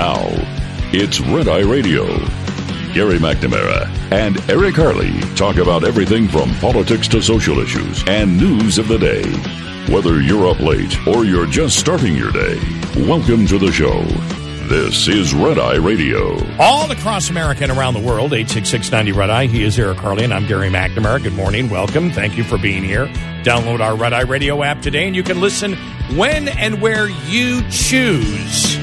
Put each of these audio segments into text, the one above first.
Now, it's Red Eye Radio. Gary McNamara and Eric Harley talk about everything from politics to social issues and news of the day. Whether you're up late or you're just starting your day, welcome to the show. This is Red Eye Radio. All across America and around the world, 86690 Red Eye. He is Eric Harley, and I'm Gary McNamara. Good morning. Welcome. Thank you for being here. Download our Red Eye Radio app today, and you can listen when and where you choose.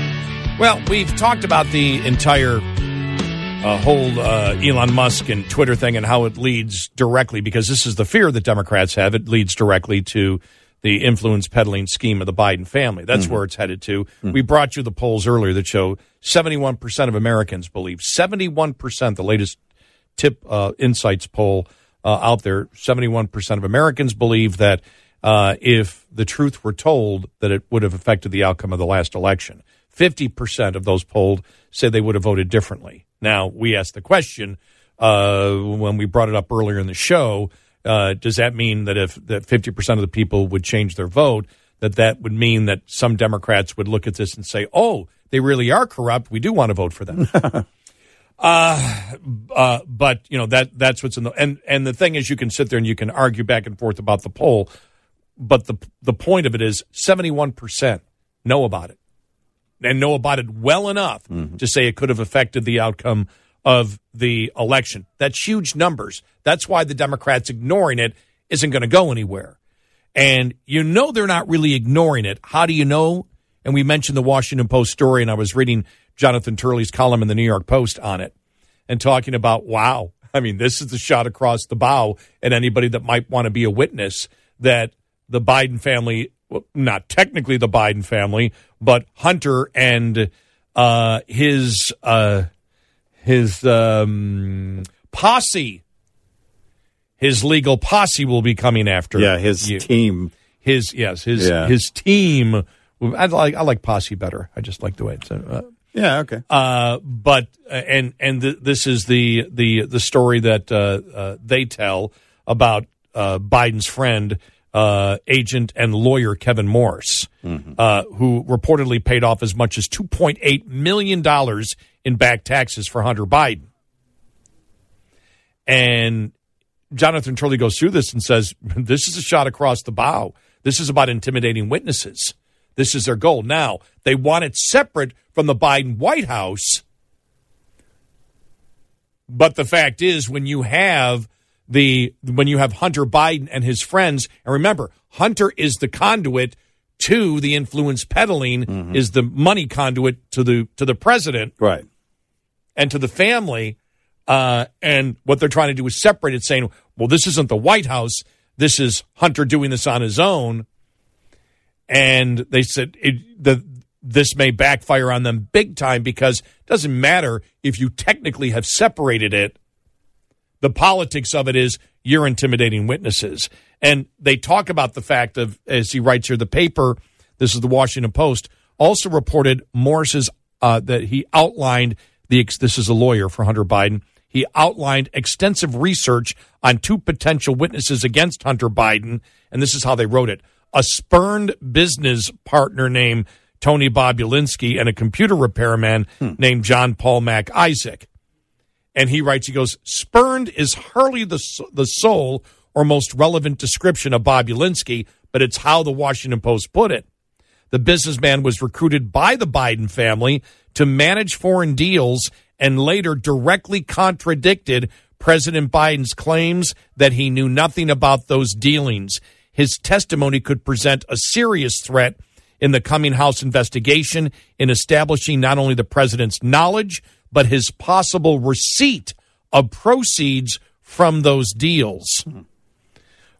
Well, we've talked about the entire uh, whole uh, Elon Musk and Twitter thing and how it leads directly, because this is the fear that Democrats have, it leads directly to the influence peddling scheme of the Biden family. That's Mm-hmm. where it's headed to. We brought you the polls earlier that show 71% of Americans believe, 71%, the latest TIPP uh, insights poll uh, out there 71% of americans believe that uh, if the truth were told that it would have affected the outcome of the last election 50% of those polled said they would have voted differently. Now we asked the question uh, when we brought it up earlier in the show uh, does that mean that if that 50% of the people would change their vote that that would mean that some democrats would look at this and say oh they really are corrupt. We do want to vote for them. Uh, but you know that that's what's in the and and the thing is you can sit there and you can argue back and forth about the poll, but the the point of it is seventy one percent know about it and know about it well enough mm-hmm. to say it could have affected the outcome of the election. That's huge numbers. That's why the Democrats ignoring it isn't going to go anywhere. And you know they're not really ignoring it. How do you know? And we mentioned the Washington Post story, and I was reading Jonathan Turley's column in the New York Post on it and talking about, wow, I mean, this is the shot across the bow at anybody that might want to be a witness that the Biden family, well, not technically the Biden family, but Hunter and uh, his uh, his um, posse, his legal posse will be coming after. Yeah, his you. team. his yes, his Yeah. his team. I like I like posse better. I just like the way it's. Uh, Yeah, okay. uh, but uh, and and th- this is the the the story that uh, uh, they tell about uh, Biden's friend, uh, agent and lawyer Kevin Morris, uh, who reportedly paid off as much as two point eight million dollars in back taxes for Hunter Biden. And Jonathan Turley goes through this and says, This is a shot across the bow. This is about intimidating witnesses. This is their goal. Now, they want it separate from the Biden White House. But the fact is, when you have the when you have Hunter Biden and his friends, and remember, Hunter is the conduit to the influence peddling, is the money conduit to the to the president Right. and to the family. Uh, and what they're trying to do is separate it, saying, well, this isn't the White House. This is Hunter doing this on his own. And they said it, the, this may backfire on them big time because it doesn't matter if you technically have separated it. The politics of it is you're intimidating witnesses. And they talk about the fact of, as he writes here, the paper, this is the Washington Post, also reported Morris's, uh, that he outlined the, ex- this is a lawyer for Hunter Biden. He outlined extensive research on two potential witnesses against Hunter Biden. And this is how they wrote it a spurned business partner named Tony Bobulinski and a computer repairman named John Paul Mac Isaac And he writes, he goes, spurned is hardly the, the sole or most relevant description of Bobulinski, but it's how the Washington Post put it. The businessman was recruited by the Biden family to manage foreign deals and later directly contradicted President Biden's claims that he knew nothing about those dealings. His testimony could present a serious threat in the coming House investigation in establishing not only the president's knowledge, but his possible receipt of proceeds from those deals.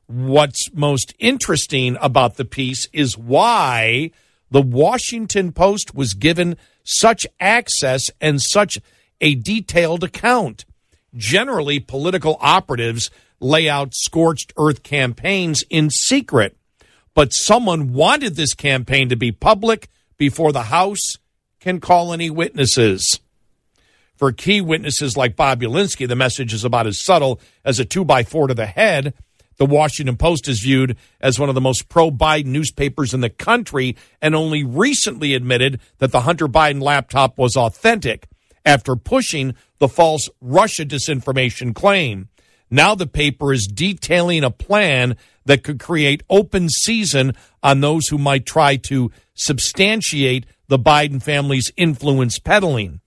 What's most interesting about the piece is why the Washington Post was given such access and such a detailed account. Generally, political operatives lay out scorched earth campaigns in secret, but someone wanted this campaign to be public before the House can call any witnesses. For key witnesses like Bobulinski, the message is about as subtle as a two by four to the head. The Washington Post is viewed as one of the most pro Biden newspapers in the country and only recently admitted that the Hunter Biden laptop was authentic after pushing the false Russia disinformation claim. Now the paper is detailing a plan that could create open season on those who might try to substantiate the Biden family's influence peddling.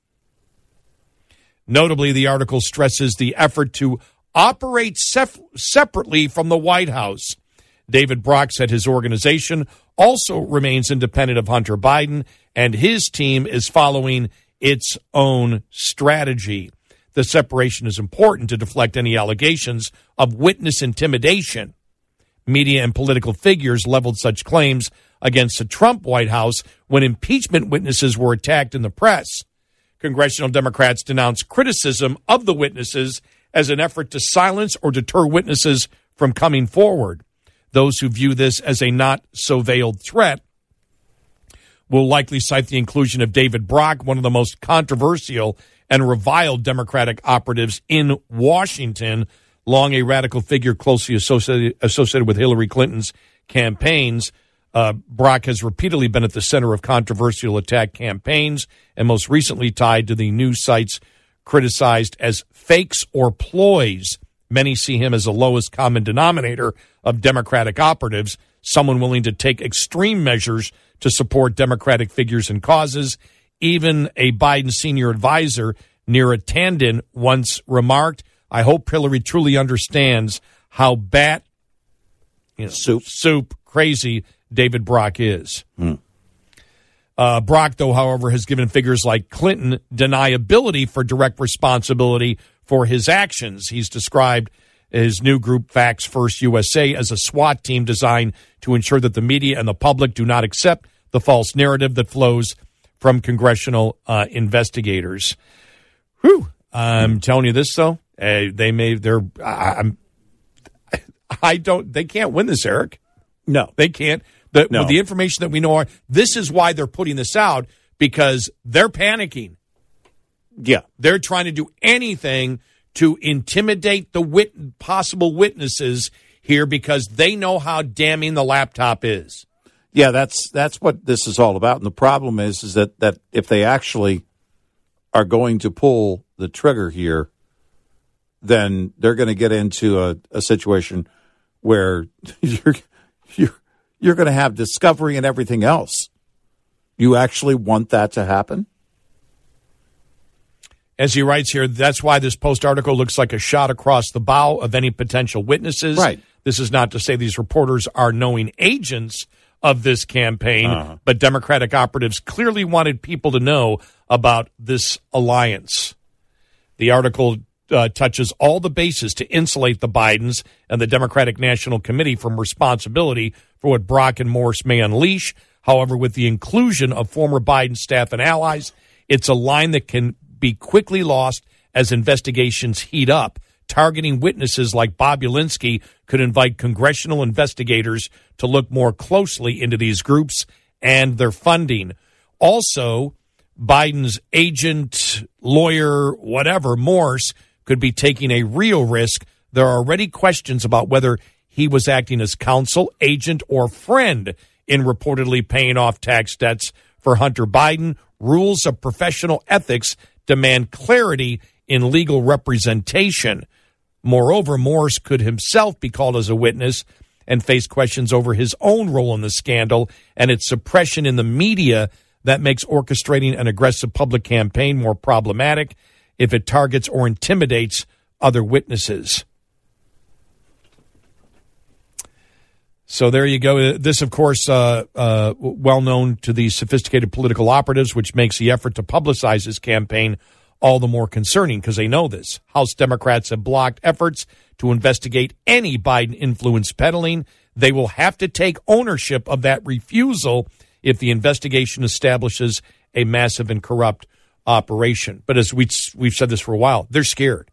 Notably, the article stresses the effort to operate sef- separately from the White House. David Brock said his organization also remains independent of Hunter Biden, and his team is following its own strategy. The separation is important to deflect any allegations of witness intimidation. Media and political figures leveled such claims against the Trump White House when impeachment witnesses were attacked in the press. Congressional Democrats denounced criticism of the witnesses as an effort to silence or deter witnesses from coming forward. Those who view this as a not so veiled threat will likely cite the inclusion of David Brock, one of the most controversial and reviled Democratic operatives in Washington, long a radical figure closely associated, associated with Hillary Clinton's campaigns. Uh, Brock has repeatedly been at the center of controversial attack campaigns and most recently tied to the news sites criticized as fakes or ploys. Many see him as the lowest common denominator of Democratic operatives, someone willing to take extreme measures to support Democratic figures and causes. Even a Biden senior advisor, Neera Tanden, once remarked, I hope Hillary truly understands how bat you know, soup. soup crazy David Brock is. Hmm. Uh, Brock, though, however, has given figures like Clinton deniability for direct responsibility for his actions. He's described his new group, Facts First USA, as a SWAT team designed to ensure that the media and the public do not accept the false narrative that flows from congressional uh, investigators. Whew. I'm telling you this, though. Uh, they may, they're, I'm, I don't, they can't win this, Eric. No. They can't. The, no. the information that we know are, this is why they're putting this out because they're panicking. Yeah. They're trying to do anything to intimidate the wit- possible witnesses here because they know how damning the laptop is. Yeah, that's that's what this is all about. And the problem is is that that if they actually are going to pull the trigger here, then they're going to get into a, a situation where you're you're you're going to have discovery and everything else. You actually want that to happen? As he writes here, that's why this post article looks like a shot across the bow of any potential witnesses. Right. This is not to say these reporters are knowing agents of this campaign, uh-huh. but Democratic operatives clearly wanted people to know about this alliance. The article uh, touches all the bases to insulate the Bidens and the Democratic National Committee from responsibility for what Brock and Morris may unleash. However, with the inclusion of former Biden staff and allies, it's a line that can be quickly lost as investigations heat up targeting witnesses like Bobulinski could invite congressional investigators to look more closely into these groups and their funding. Also, Biden's agent, lawyer, whatever, Morris, could be taking a real risk. There are already questions about whether he was acting as counsel, agent, or friend in reportedly paying off tax debts for Hunter Biden. Rules of professional ethics demand clarity in legal representation. Moreover, Morris could himself be called as a witness and face questions over his own role in the scandal and its suppression in the media that makes orchestrating an aggressive public campaign more problematic if it targets or intimidates other witnesses. So there you go. This, of course, uh, uh, well known to these sophisticated political operatives, which makes the effort to publicize his campaign all the more concerning because they know this. House Democrats have blocked efforts to investigate any Biden influence peddling. They will have to take ownership of that refusal if the investigation establishes a massive and corrupt operation. But as we, we've said this for a while, they're scared.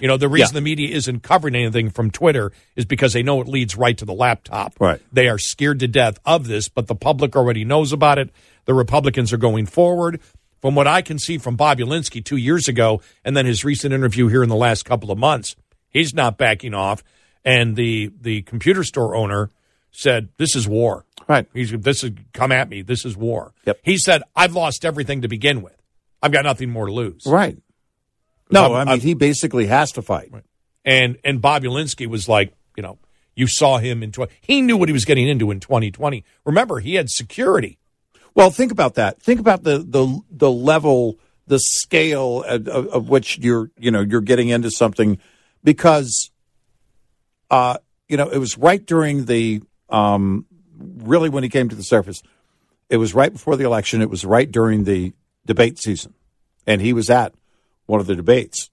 You know, the reason yeah. the media isn't covering anything from Twitter is because they know it leads right to the laptop. Right. They are scared to death of this, but the public already knows about it. The Republicans are going forward. From what I can see from Bobulinski two years ago, and then his recent interview here in the last couple of months, he's not backing off. And the the computer store owner said, "This is war." Right. He's this is come at me. This is war. Yep. He said, "I've lost everything to begin with. I've got nothing more to lose." Right. No, i mean i he basically has to fight. Right. And and Bobulinski was like, you know, you saw him in 20. He knew what he was getting into in 2020. Remember, he had security. Well, think about that. Think about the the the level, the scale of, of, of which you're you know you're getting into something, because, uh, you know, it was right during the um, really when he came to the surface. It was right before the election. It was right during the debate season, and he was at one of the debates.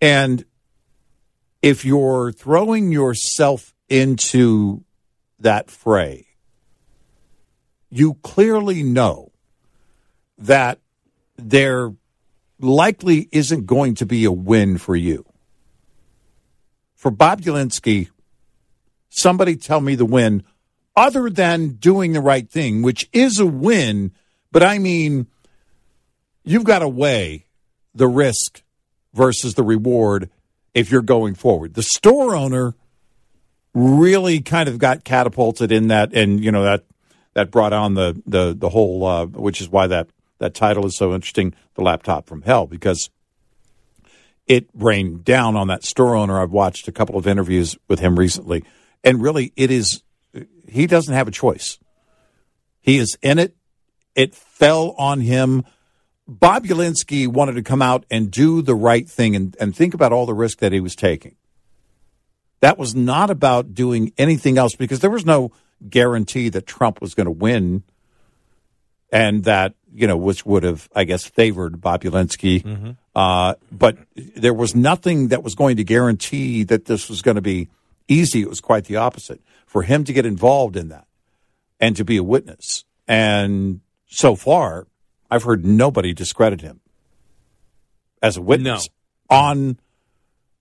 And if you're throwing yourself into that fray, you clearly know that there likely isn't going to be a win for you. For Bobulinski, somebody tell me the win other than doing the right thing, which is a win, but I mean, you've got to weigh the risk versus the reward if you're going forward. The store owner really kind of got catapulted in that, and you know that that brought on the the the whole, uh, which is why that that title is so interesting, the laptop from hell, because it rained down on that store owner. I've watched a couple of interviews with him recently, and really, it is he doesn't have a choice. He is in it. It fell on him Bobulinski wanted to come out and do the right thing and, and think about all the risk that he was taking. That was not about doing anything else because there was no guarantee that Trump was going to win and that, you know, which would have, I guess, favored Bobulinski. Mm-hmm. Uh, but there was nothing that was going to guarantee that this was going to be easy. It was quite the opposite for him to get involved in that and to be a witness. And so far, I've heard nobody discredit him as a witness no. on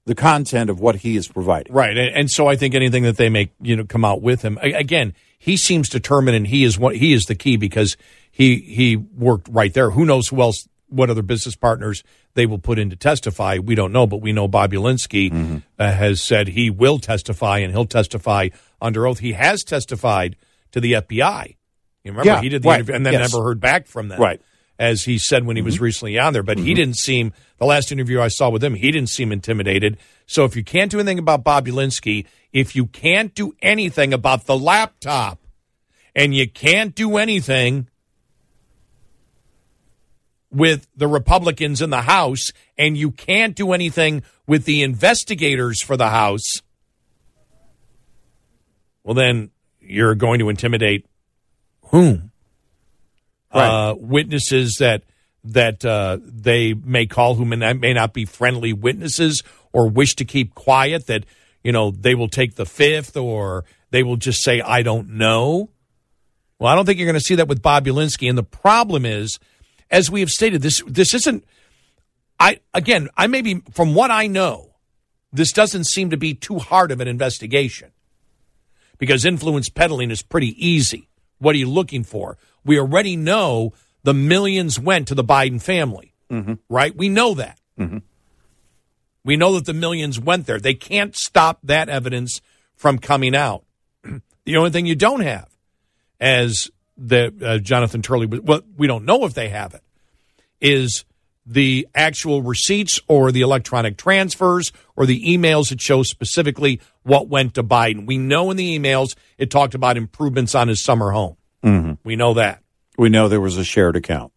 the content of what he is providing. Right, and, and, so I think anything that they make, you know, come out with him again, he seems determined, and he is what he is the key because he he worked right there. Who knows who else, what other business partners they will put in to testify? We don't know, but we know Bobulinski mm-hmm. uh, has said he will testify, and he'll testify under oath. He has testified to the FBI. You remember yeah, he did the right. interview and then yes. never heard back from them. Right as he said when he was mm-hmm. recently on there. But mm-hmm. he didn't seem, the last interview I saw with him, he didn't seem intimidated. So if you can't do anything about Bobulinski, if you can't do anything about the laptop, and you can't do anything with the Republicans in the House, and you can't do anything with the investigators for the House, well, then you're going to intimidate whom? Right. uh, witnesses that that uh, they may call who may not, may not be friendly witnesses or wish to keep quiet. That you know they will take the fifth or they will just say I don't know. Well, I don't think you're going to see that with Bobulinski. And the problem is, as we have stated, this this isn't. I again, I may be from what I know, this doesn't seem to be too hard of an investigation because influence peddling is pretty easy. What are you looking for? We already know the millions went to the Biden family, mm-hmm. right? We know that. Mm-hmm. We know that the millions went there. They can't stop that evidence from coming out. the only thing you don't have, as the uh, Jonathan Turley, well, we don't know if they have it, is the actual receipts or the electronic transfers or the emails that show specifically what went to Biden. We know in the emails it talked about improvements on his summer home. Mm-hmm. We know that. We know there was a shared account.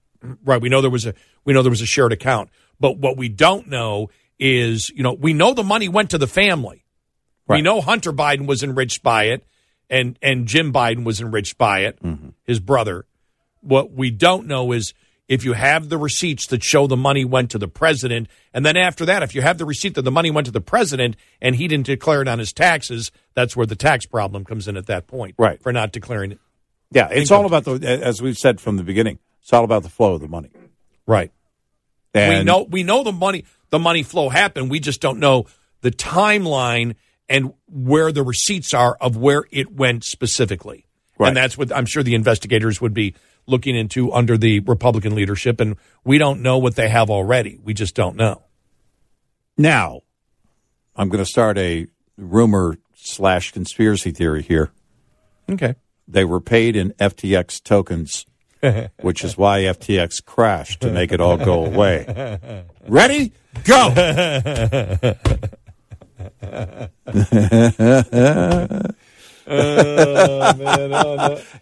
Right. We know there was a we know there was a shared account. But what we don't know is, you know, we know the money went to the family. Right. We know Hunter Biden was enriched by it and and Jim Biden was enriched by it, Mm-hmm. his brother. What we don't know is if you have the receipts that show the money went to the president, and then after that, if you have the receipt that the money went to the president and he didn't declare it on his taxes, that's where the tax problem comes in at that point. Right. For not declaring it. Yeah, it's all about the as we've said from the beginning. It's all about the flow of the money. Right. And we know we know the money the money flow happened. We just don't know the timeline and where the receipts are of where it went specifically. Right. And that's what I'm sure the investigators would be looking into under the Republican leadership. And we don't know what they have already. We just don't know. Now, I'm going to start a rumor slash conspiracy theory here. Okay. They were paid in FTX tokens, which is why FTX crashed to make it all go away. Ready? Go.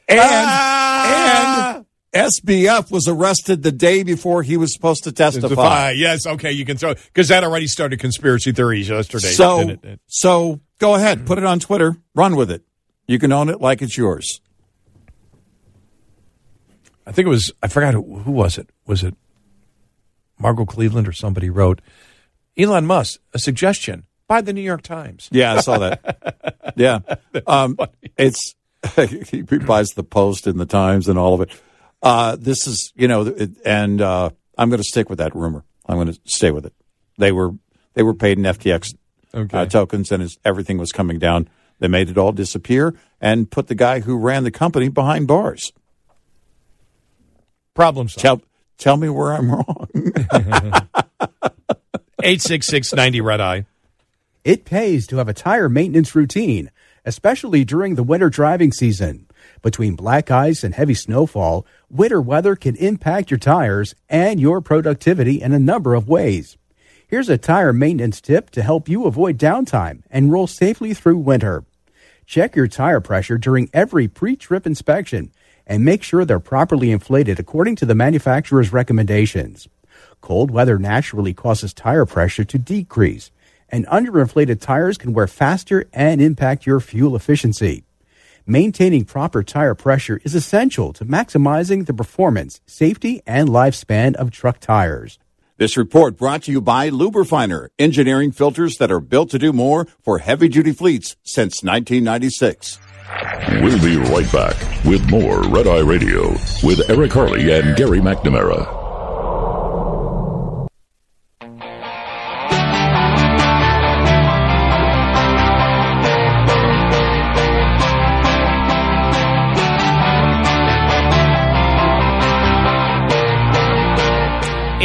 and, and SBF was arrested the day before he was supposed to testify. Yes. Okay. You can throw because that already started conspiracy theories yesterday. So, so go ahead, put it on Twitter, run with it. You can own it like it's yours. I think it was I forgot who, who was it. Was it Margot Cleveland or somebody wrote Elon Musk a suggestion by the New York Times. Yeah, I saw that. yeah, um, it's he buys the Post and the Times and all of it. Uh, this is you know, it, and uh, I'm going to stick with that rumor. I'm going to stay with it. They were they were paid in FTX Okay. uh, tokens, and everything was coming down, they made it all disappear and put the guy who ran the company behind bars. Problem solved. Tell tell me where I'm wrong. Eight six six ninety red eye. It pays to have a tire maintenance routine, especially during the winter driving season. Between black ice and heavy snowfall, winter weather can impact your tires and your productivity in a number of ways. Here's a tire maintenance tip to help you avoid downtime and roll safely through winter. Check your tire pressure during every pre trip inspection and make sure they're properly inflated according to the manufacturer's recommendations. Cold weather naturally causes tire pressure to decrease, and underinflated tires can wear faster and impact your fuel efficiency. Maintaining proper tire pressure is essential to maximizing the performance, safety, and lifespan of truck tires. This report brought to you by Luber-finer, engineering filters that are built to do more for heavy duty fleets since 1996. We'll be right back with more Red Eye Radio with Eric Harley and Gary McNamara.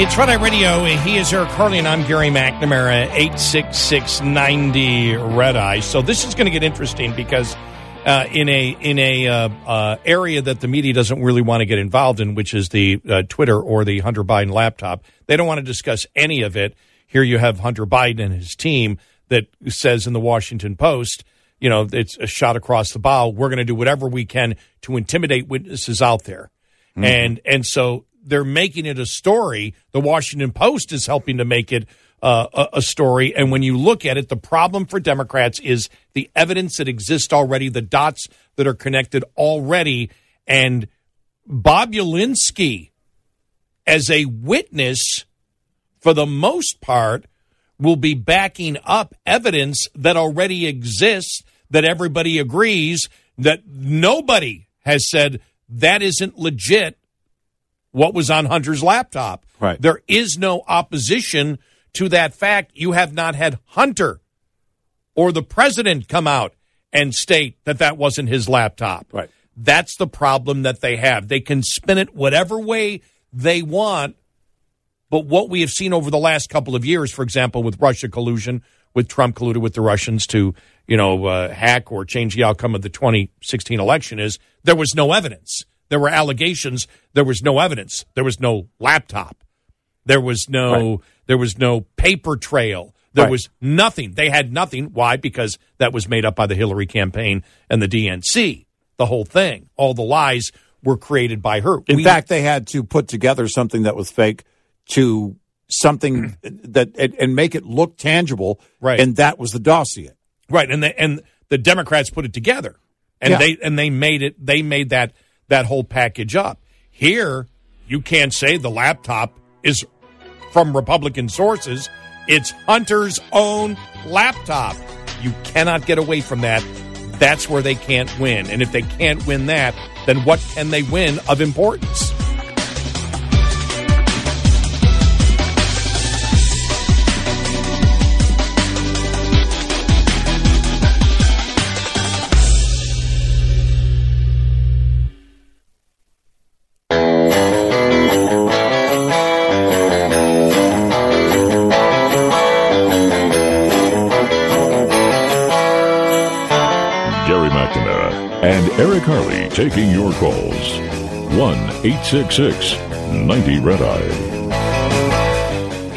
It's Red Eye Radio. He is Eric Harley, and I'm Gary McNamara. Eight six six ninety Red Eye. So this is going to get interesting because uh, in a in a uh, uh, area that the media doesn't really want to get involved in, which is the uh, Twitter or the Hunter Biden laptop, they don't want to discuss any of it. Here you have Hunter Biden and his team that says in the Washington Post, you know, it's a shot across the bow. We're going to do whatever we can to intimidate witnesses out there, and and so they're making it a story. The Washington Post is helping to make it uh, a, a story. And when you look at it, the problem for Democrats is the evidence that exists already, the dots that are connected already. And Bobulinski, as a witness, for the most part, will be backing up evidence that already exists, that everybody agrees, that nobody has said that isn't legit what was on Hunter's laptop. Right. There is no opposition to that fact. You have not had Hunter or the president come out and state that that wasn't his laptop. Right. That's the problem that they have. They can spin it whatever way they want. But what we have seen over the last couple of years, for example, with Russia collusion, with Trump colluded with the Russians to, you know, uh, hack or change the outcome of the 2016 election, is there was no evidence. There were allegations. There was no evidence. There was no laptop. There was no Right. there was no paper trail. There Right. was nothing. They had nothing. Why? Because that was made up by the Hillary campaign and the DNC. The whole thing. All the lies were created by her. In We- fact, they had to put together something that was fake to something that and, and make it look tangible. Right. And that was the dossier. Right, and the and the Democrats put it together, and Yeah. they and they made it. They made that that whole package up. Here, you can't say the laptop is from Republican sources. It's Hunter's own laptop. You cannot get away from that. That's where they can't win. And if they can't win that, then what can they win of importance? Eric Harley taking your calls. 1 866 90 Red Eye.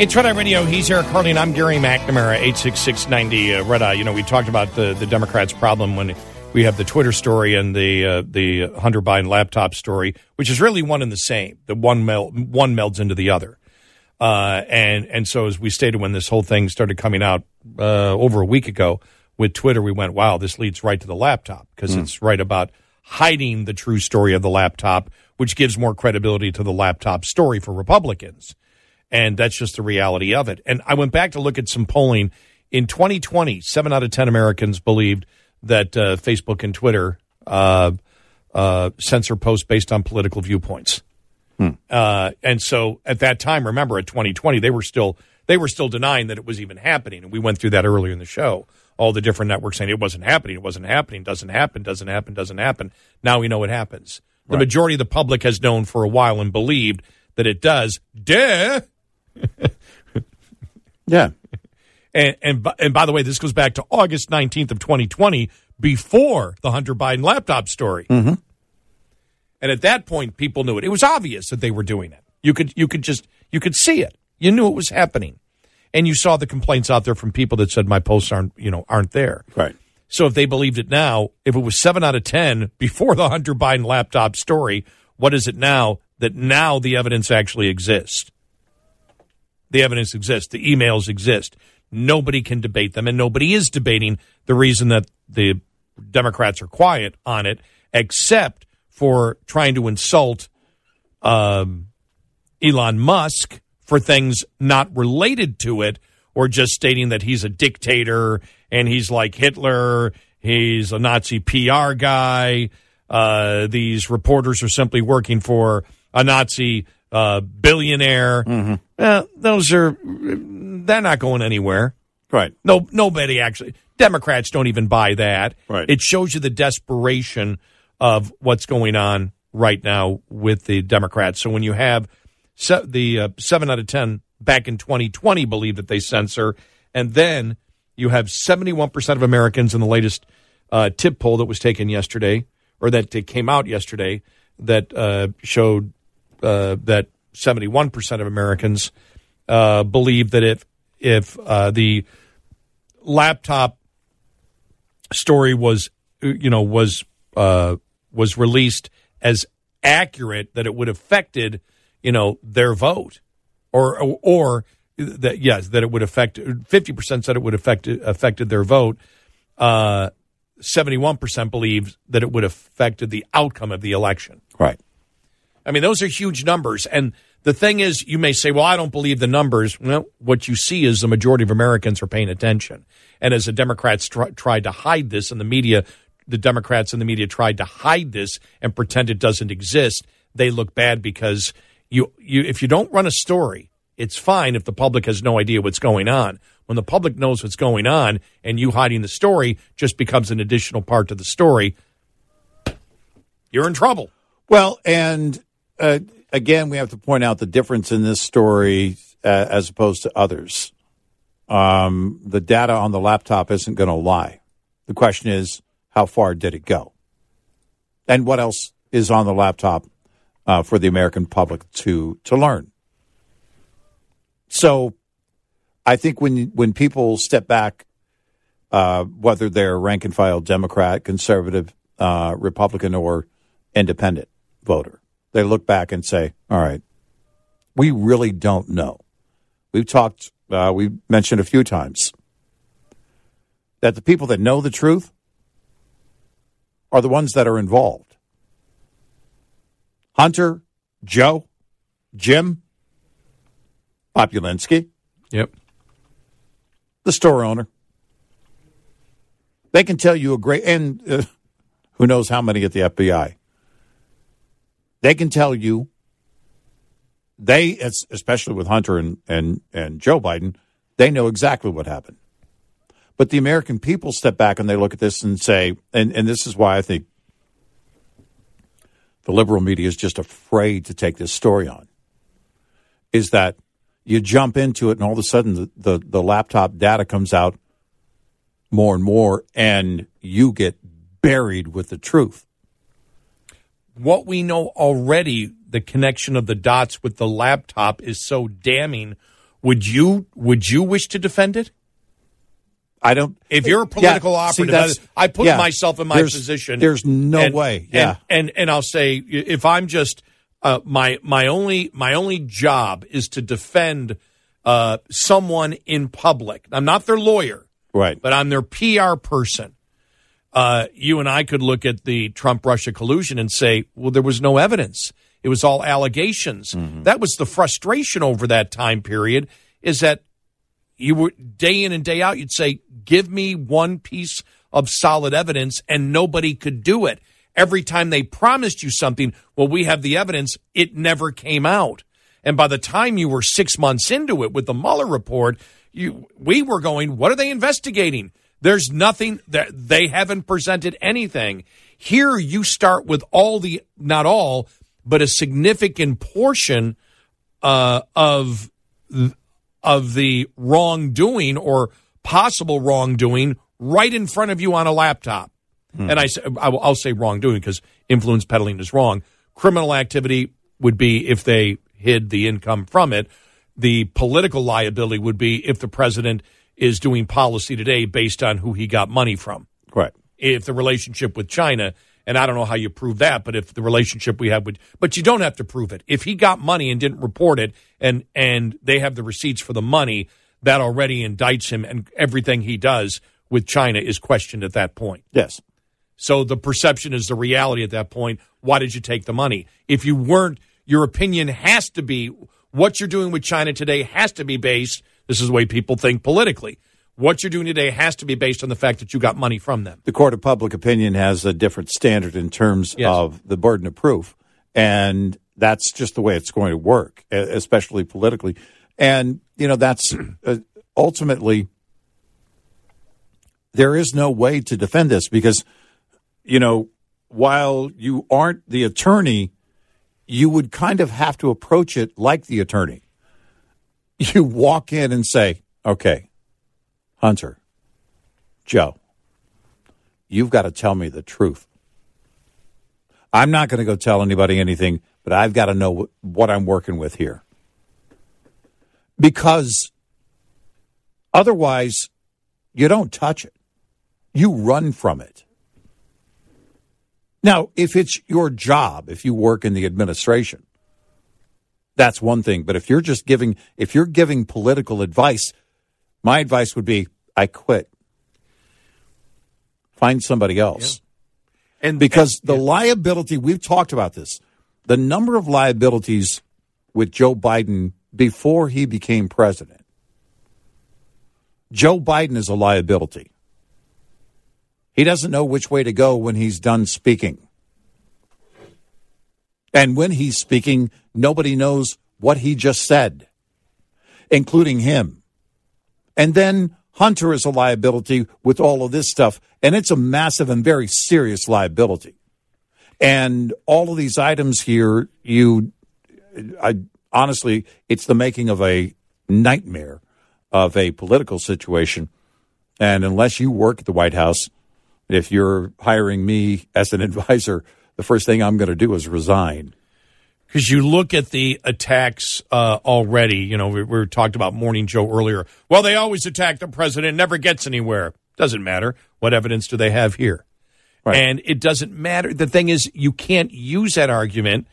It's Red Eye Radio. He's Eric Harley, and I'm Gary McNamara, 86690 uh, Red Eye. You know, we talked about the, the Democrats' problem when we have the Twitter story and the uh, the Hunter Biden laptop story, which is really one and the same. The one, mel- one melds into the other. Uh, and, and so, as we stated when this whole thing started coming out uh, over a week ago with Twitter, we went, wow, this leads right to the laptop because it's right about hiding the true story of the laptop, which gives more credibility to the laptop story for Republicans and that's just the reality of it. And I went back to look at some polling in 2020. Seven out of ten Americans believed that uh, Facebook and Twitter uh, uh, censor posts based on political viewpoints. Uh, and so at that time, remember at 2020, they were still they were still denying that it was even happening, and we went through that earlier in the show. All the different networks saying it wasn't happening, it wasn't happening, doesn't happen, doesn't happen, doesn't happen. Now we know it happens. The majority of the public has known for a while and believed that it does. Duh. Yeah. And and by, and by the way, this goes back to August nineteenth of twenty twenty, before the Hunter Biden laptop story. Mm-hmm. And at that point, people knew it. It was obvious that they were doing it. You could you could just you could see it. You knew it was happening, and you saw the complaints out there from people that said my posts aren't you know aren't there. Right. So if they believed it now, if it was seven out of ten before the Hunter Biden laptop story, what is it now that now the evidence actually exists? The evidence exists. The emails exist. Nobody can debate them, and nobody is debating the reason that the Democrats are quiet on it, except for trying to insult um, Elon Musk for things not related to it, or just stating that he's a dictator and he's like Hitler, he's a Nazi PR guy. Uh, these reporters are simply working for a Nazi uh, billionaire. Uh, those are they're not going anywhere. Right. No, nobody actually. Democrats don't even buy that. Right. It shows you the desperation of what's going on right now with the Democrats. So when you have se- the uh, seven out of ten back in 2020 believe that they censor, and then you have 71 percent of Americans in the latest uh, TIPP poll that was taken yesterday, or that came out yesterday, that uh, showed uh, that 71 percent of Americans uh, believe that if if uh, the laptop story was you know was was released as accurate that it would affected you know their vote or or, or that yes that it would affect 50% said it would affect affected their vote uh 71% believes that it would have affected the outcome of the election Right. I mean, those are huge numbers. And the thing is, you may say, well, I don't believe the numbers. Well, what you see is the majority of Americans are paying attention. And as the Democrats tr- tried to hide this, and the media, the Democrats and the media tried to hide this and pretend it doesn't exist, they look bad because you, you, if you don't run a story, it's fine if the public has no idea what's going on. When the public knows what's going on and you hiding the story just becomes an additional part to the story, you're in trouble. Well, and uh, again, we have to point out the difference in this story uh, as opposed to others. Um, the data on the laptop isn't going to lie. The question is, how far did it go? And what else is on the laptop uh, for the American public to to learn? So I think when when people step back, uh, whether they're rank and file Democrat, conservative, uh, Republican, or independent voter, they look back and say, "All right, we really don't know." We've talked, uh, we mentioned a few times that the people that know the truth are the ones that are involved. Hunter, Joe, Jim, Bobulinski, Yep. the store owner. They can tell you a great, and uh, who knows how many at the FBI. They can tell you, they, especially with Hunter and, and, and Joe Biden, they know exactly what happened. But the American people step back and they look at this and say, and, and this is why I think the liberal media is just afraid to take this story on, is that you jump into it and all of a sudden the, the, the laptop data comes out more and more and you get buried with the truth. What we know already, the connection of the dots with the laptop is so damning. Would you would you wish to defend it? I don't. If you're a political Yeah, operative, that's- I put yeah. myself in my There's- position. there's no and- way, yeah. and, and I'll say if I'm just uh, my my only my only job is to defend uh, someone in public. I'm not their lawyer, Right. but I'm their PR person. Uh, you and I could look at the Trump Russia collusion and say, well, there was no evidence. It was all allegations. That was the frustration over that time period is that you were day in and day out, you'd say, give me one piece of solid evidence, and nobody could do it. Every time they promised you something, well, we have the evidence, it never came out. And by the time you were six months into it with the Mueller report, you we were going, what are they investigating? There's nothing that they haven't presented anything. Here you start with all the not all, but a significant portion uh, of of the wrongdoing or possible wrongdoing right in front of you on a laptop. Hmm. And I, say- I will, I'll say wrongdoing because influence peddling is wrong. Criminal activity would be if they hid the income from it. The political liability would be if the president is doing policy today based on who he got money from Right. if the relationship with China, and I don't know how you prove that, but if the relationship we have with, but you don't have to prove it. If he got money and didn't report it, and and they have the receipts for the money, that already indicts him, and everything he does with China is questioned at that point. Yes. So the perception is the reality at that point. Why did you take the money? If you weren't, your opinion has to be what you're doing with China today has to be based. This is the way people think politically. What you're doing today has to be based on the fact that you got money from them. The court of public opinion has a different standard in terms Yes. of the burden of proof. And that's just the way it's going to work, especially politically. And, you know, that's uh, ultimately, there is no way to defend this because, you know, while you aren't the attorney, you would kind of have to approach it like the attorney. You walk in and say, okay, Hunter, Joe, you've got to tell me the truth. I'm not going to go tell anybody anything, but I've got to know what I'm working with here. Because otherwise, you don't touch it, you run from it. Now, if it's your job, if you work in the administration, that's one thing. But if you're just giving, if you're giving political advice, my advice would be I quit. Find somebody else. And Because the liability, we've talked about this, the number of liabilities with Joe Biden before he became president. Joe Biden is a liability. He doesn't know which way to go when he's done speaking. And when he's speaking, nobody knows what he just said, including him. And then Hunter is a liability with all of this stuff, and it's a massive and very serious liability. And all of these items here, you, I honestly, it's the making of a nightmare of a political situation. And unless you work at the White House, if you're hiring me as an advisor, the first thing I'm going to do is resign. Because you look at the attacks uh, already, you know, we, we talked about Morning Joe earlier. Well, they always attack the president, never gets anywhere. Doesn't matter. What evidence do they have here? Right. And it doesn't matter. The thing is, you can't use that argument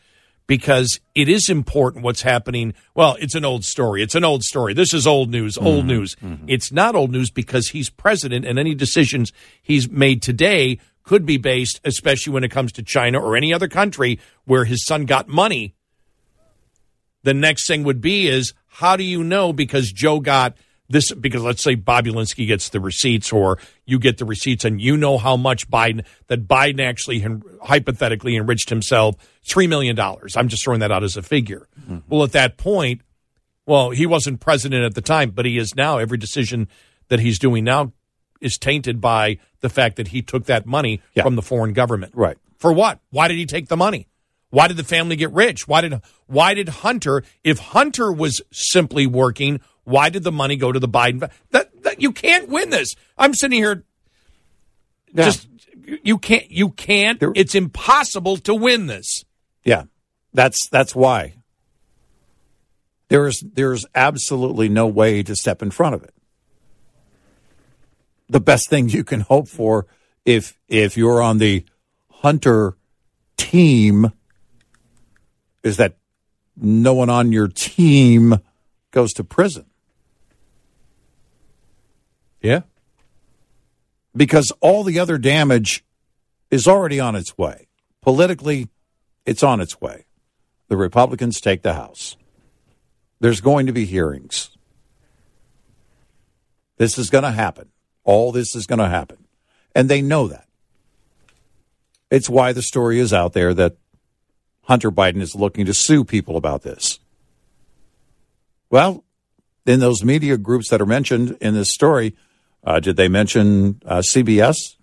because it is important what's happening. Well, it's an old story. It's an old story. This is old news, old news. It's not old news because he's president and any decisions he's made today could be based, especially when it comes to China or any other country where his son got money. The next thing would be is how do you know because Joe got this because let's say Bobulinski gets the receipts or you get the receipts and you know how much Biden that Biden actually hypothetically enriched himself three million dollars. I'm just throwing that out as a figure. Mm-hmm. Well, at that point, well, he wasn't president at the time, but he is now. Every decision that he's doing now is tainted by the fact that he took that money Yeah. from the foreign government. Right. For what? Why did he take the money? Why did the family get rich? Why did why did Hunter if Hunter was simply working, why did the money go to the Biden? That, that you can't win this. I'm sitting here Yeah. just you can't you can't There- it's impossible to win this. Yeah, that's that's why. There's there's absolutely no way to step in front of it. The best thing you can hope for if if you're on the hunter team is that no one on your team goes to prison Yeah. because all the other damage is already on its way. Politically, it's on its way. The Republicans take the House. There's going to be hearings. This is going to happen. All this is going to happen. And they know that. It's why the story is out there that Hunter Biden is looking to sue people about this. Well, in those media groups that are mentioned in this story, uh, did they mention uh, CBS?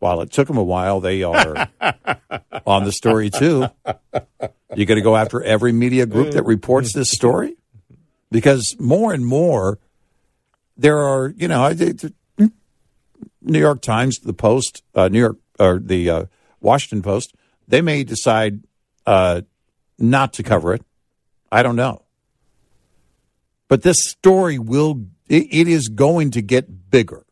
While it took them a while, they are on the story too. You going to go after every media group that reports this story because more and more there are, you know, I- the- the New York Times, the Post, uh, New York or the uh, Washington Post, they may decide uh, not to cover it. I don't know, but this story will. It, it is going to get bigger.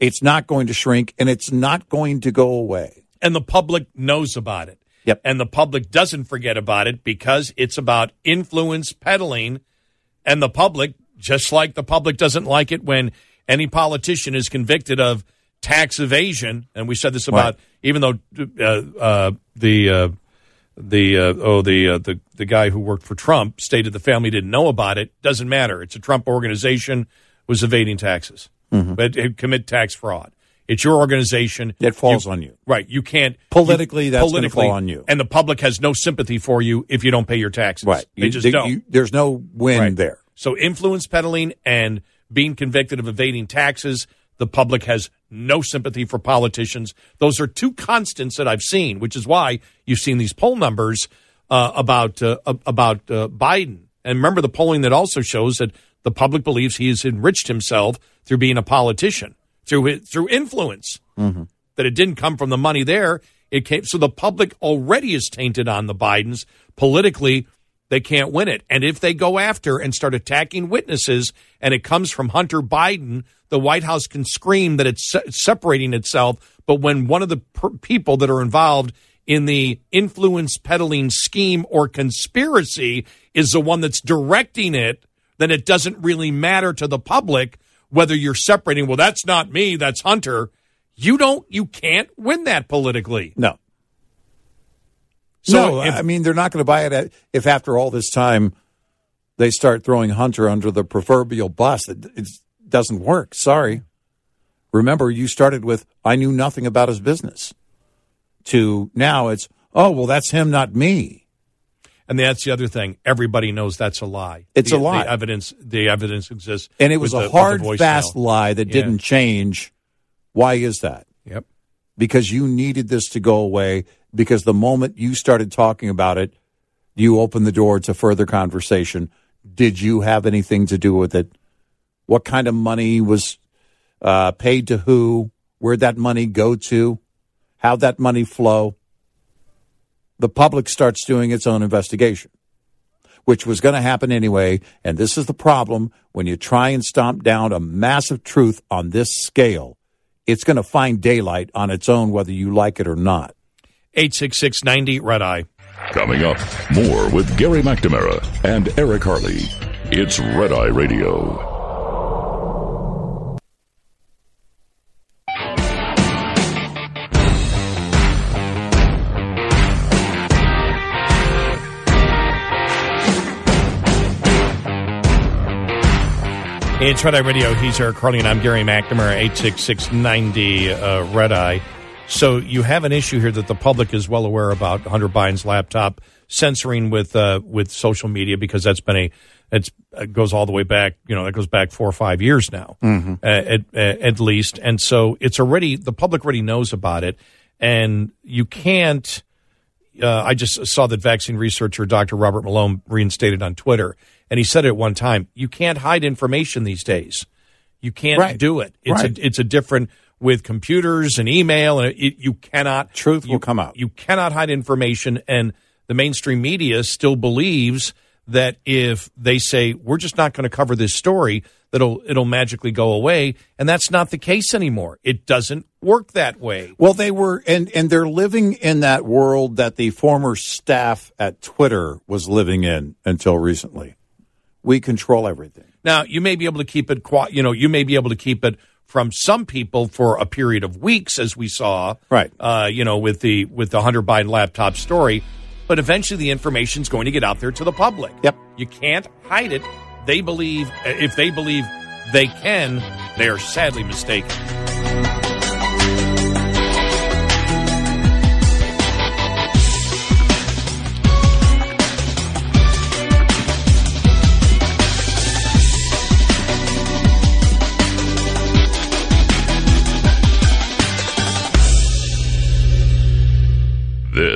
It's not going to shrink, and it's not going to go away. and the public knows about it. Yep. And the public doesn't forget about it because it's about influence peddling. And the public, just like the public doesn't like it when any politician is convicted of tax evasion. And we said this about, even though uh, uh, the. Uh, the uh, oh the uh, the the guy who worked for Trump stated the family didn't know about it. Doesn't matter. It's a Trump organization was evading taxes, but it commit tax fraud. It's your organization. It falls on you. Right. You can't Politically, you- that's politically, fall on you. And the public has no sympathy for you if you don't pay your taxes. Right. They You- just they- don't. you- there's no win Right. there. So influence peddling and being convicted of evading taxes, the public has no sympathy for politicians. Those are two constants that I've seen, which is why you've seen these poll numbers uh, about uh, about uh, Biden. And remember the polling that also shows that the public believes he has enriched himself through being a politician, through his, through influence. That it didn't come from the money there. It came so the public already is tainted on the Bidens politically they can't win it. And if they go after and start attacking witnesses and it comes from Hunter Biden, the White House can scream that it's se- separating itself. But when one of the per- people that are involved in the influence peddling scheme or conspiracy is the one that's directing it, then it doesn't really matter to the public whether you're separating, well, that's not me, that's Hunter. You don't, you can't win that politically. No. So no, if- I mean they're not going to buy it at, if after all this time they start throwing Hunter under the proverbial bus. It, it doesn't work. Sorry. Remember, you started with I knew nothing about his business. To now it's oh well, that's him, not me. And that's the other thing. Everybody knows that's a lie. It's the, a lie. The evidence, the evidence exists. And it was a the- hard, fast lie that Yeah. didn't change. Why is that? Yep. because you needed this to go away because the moment you started talking about it you opened the door to further conversation. Did you have anything to do with it? What kind of money was uh, paid to who? Where'd that money go to? How'd that money flow? The public starts doing its own investigation, which was going to happen anyway. And this is the problem. When you try and stomp down a massive truth on this scale, it's going to find daylight on its own, whether you like it or not. 86690 Red Eye. Coming up, more with Gary McNamara and Eric Harley. It's Red Eye Radio. It's Red Eye Radio. He's Eric Harley, and I'm Gary McNamara, 86690 uh, Red Eye. So you have an issue here that the public is well aware about Hunter Biden's laptop censoring with uh, with social media because that's been a it's, it goes all the way back, you know, that goes back four or five years now, mm-hmm. uh, at, at least. And so it's already, the public already knows about it. And you can't, uh, I just saw that vaccine researcher Dr. Robert Malone reinstated on Twitter and he said it one time. You can't hide information these days. You can't right. do it. It's right. a it's a different with computers and email, and it, you cannot truth you, will come out. You cannot hide information, and the mainstream media still believes that if they say we're just not going to cover this story, that'll it'll magically go away, and that's not the case anymore. It doesn't work that way. Well, they were, and and they're living in that world that the former staff at Twitter was living in until recently we control everything. Now, you may be able to keep it, quiet, you know, you may be able to keep it from some people for a period of weeks, as we saw, right? Uh, you know, with the with the Hunter Biden laptop story, but eventually the information is going to get out there to the public. Yep, you can't hide it. They believe if they believe they can, they are sadly mistaken.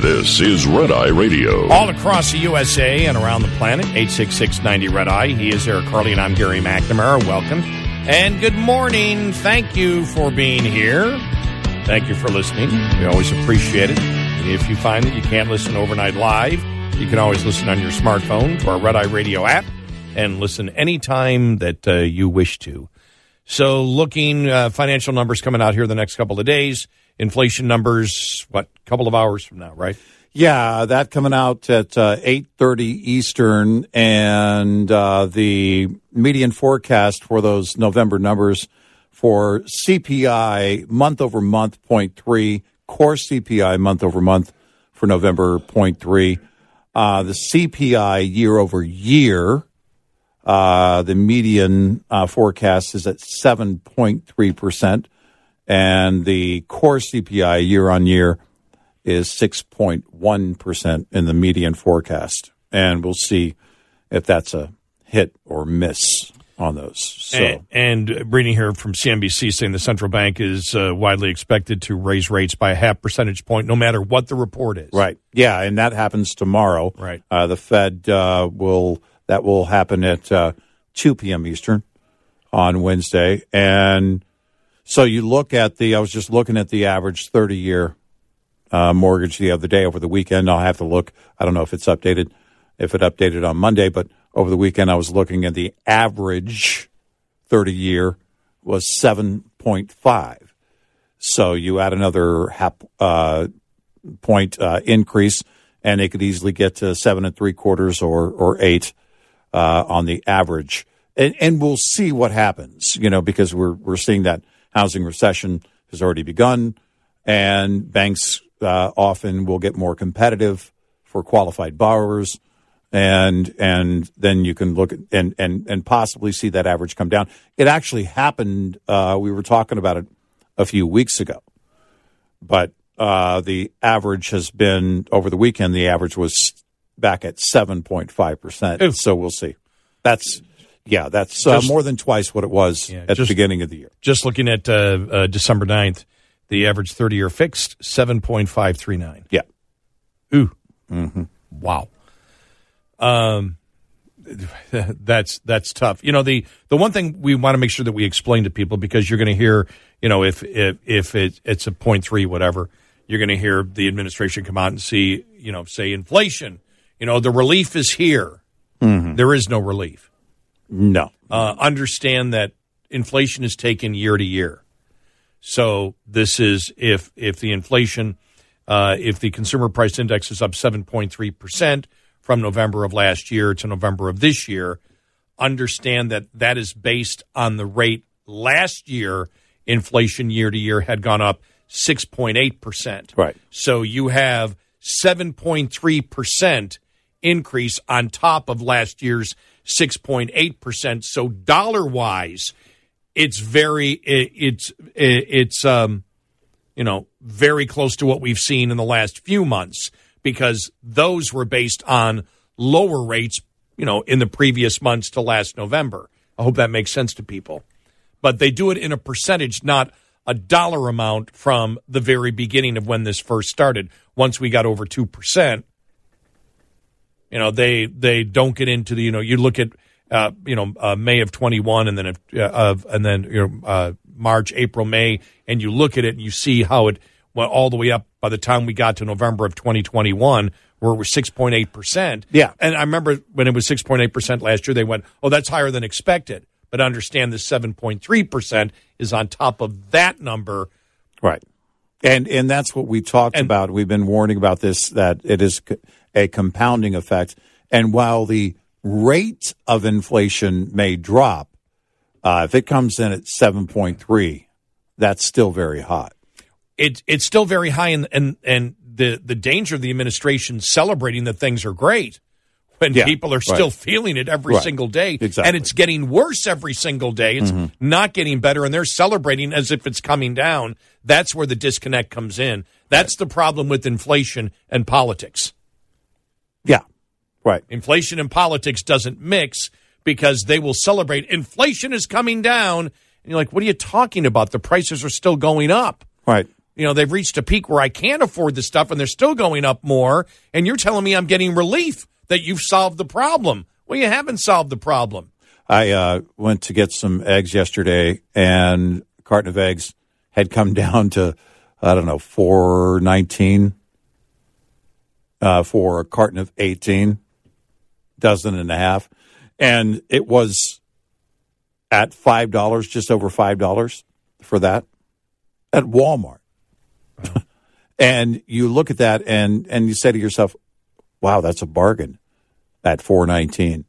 This is Red Eye Radio. All across the USA and around the planet, 86690 Red Eye. He is Eric Harley, and I'm Gary McNamara. Welcome. And good morning. Thank you for being here. Thank you for listening. We always appreciate it. If you find that you can't listen overnight live, you can always listen on your smartphone to our Red Eye Radio app and listen anytime that uh, you wish to. So, looking uh, financial numbers coming out here the next couple of days inflation numbers, what, a couple of hours from now, right? Yeah, that coming out at uh, 8.30 Eastern, and uh, the median forecast for those November numbers for CPI month over month, 0.3, core CPI month over month for November, 0.3. Uh, the CPI year over year, uh, the median uh, forecast is at 7.3% and the core CPI year on year is 6.1% in the median forecast. And we'll see if that's a hit or miss on those. So. And, and reading here from CNBC saying the central bank is uh, widely expected to raise rates by a half percentage point, no matter what the report is. Right. Yeah, and that happens tomorrow. Right. Uh, the Fed uh, will that will happen at uh, 2 p.m. Eastern on Wednesday, and so you look at the, I was just looking at the average 30 year uh, mortgage the other day over the weekend. I'll have to look. I don't know if it's updated, if it updated on Monday, but over the weekend I was looking at the average 30 year was 7.5. So you add another half uh, point uh, increase, and it could easily get to seven and three quarters or or eight uh, on the average. And, and we'll see what happens, you know, because we're we're seeing that housing recession has already begun, and banks uh, often will get more competitive for qualified borrowers, and and then you can look at, and and and possibly see that average come down. It actually happened. Uh, we were talking about it a few weeks ago, but uh, the average has been over the weekend. The average was back at seven point five percent. So we'll see. That's yeah, that's uh, Just- more than twice what it was Yeah, at the beginning of the year. Just looking at uh, uh, December 9th, the average 30 year fixed, 7.539. Yeah. Ooh. Wow. Um, that's that's tough. You know the the one thing we want to make sure that we explain to people because you're going to hear you know if if if it, it's a point three whatever you're going to hear the administration come out and see you know say inflation you know the relief is here. There is no relief. No. Uh, understand that inflation is taken year to year. So this is if if the inflation, uh, if the consumer price index is up seven point three percent from November of last year to November of this year, understand that that is based on the rate last year. Inflation year to year had gone up six point eight percent. Right. So you have seven point three percent increase on top of last year's 6.8%. So dollar wise, it's very it, it's it, it's um you know, very close to what we've seen in the last few months because those were based on lower rates, you know, in the previous months to last November. I hope that makes sense to people. But they do it in a percentage, not a dollar amount from the very beginning of when this first started. Once we got over 2%, you know, they they don't get into the, you know, you look at uh, you know, uh, May of 21 and then of, uh, of and then you know, uh, March, April, May and you look at it and you see how it went all the way up by the time we got to November of 2021 where it was 6.8%. Yeah. And I remember when it was 6.8% last year they went, "Oh, that's higher than expected." But understand the 7.3% is on top of that number. Right. And and that's what we talked And- about. We've been warning about this that it is a compounding effect. And while the rate of inflation may drop, uh, if it comes in at seven point three, that's still very hot. it, it's still very high, and and and the the danger of the administration celebrating that things are great when Yeah, people are still right. feeling it every Right. single day, Exactly. and it's getting worse every single day. It's not getting better, and they're celebrating as if it's coming down. That's where the disconnect comes in. That's the problem with inflation and politics. Yeah. Right. Inflation and politics doesn't mix because they will celebrate inflation is coming down, and you're like, what are you talking about? The prices are still going up. Right. you know they've reached a peak where I can't afford the stuff and they're still going up more and you're telling me I'm getting relief that you've solved the problem. Well, you haven't solved the problem. I uh, went to get some eggs yesterday, and a carton of eggs had come down to I don't know four nineteen uh, for a carton of eighteen, dozen and a half, and it was at five dollars, just over five dollars for that at Walmart. and you look at that, and and you say to yourself, "Wow, that's a bargain at four nineteen."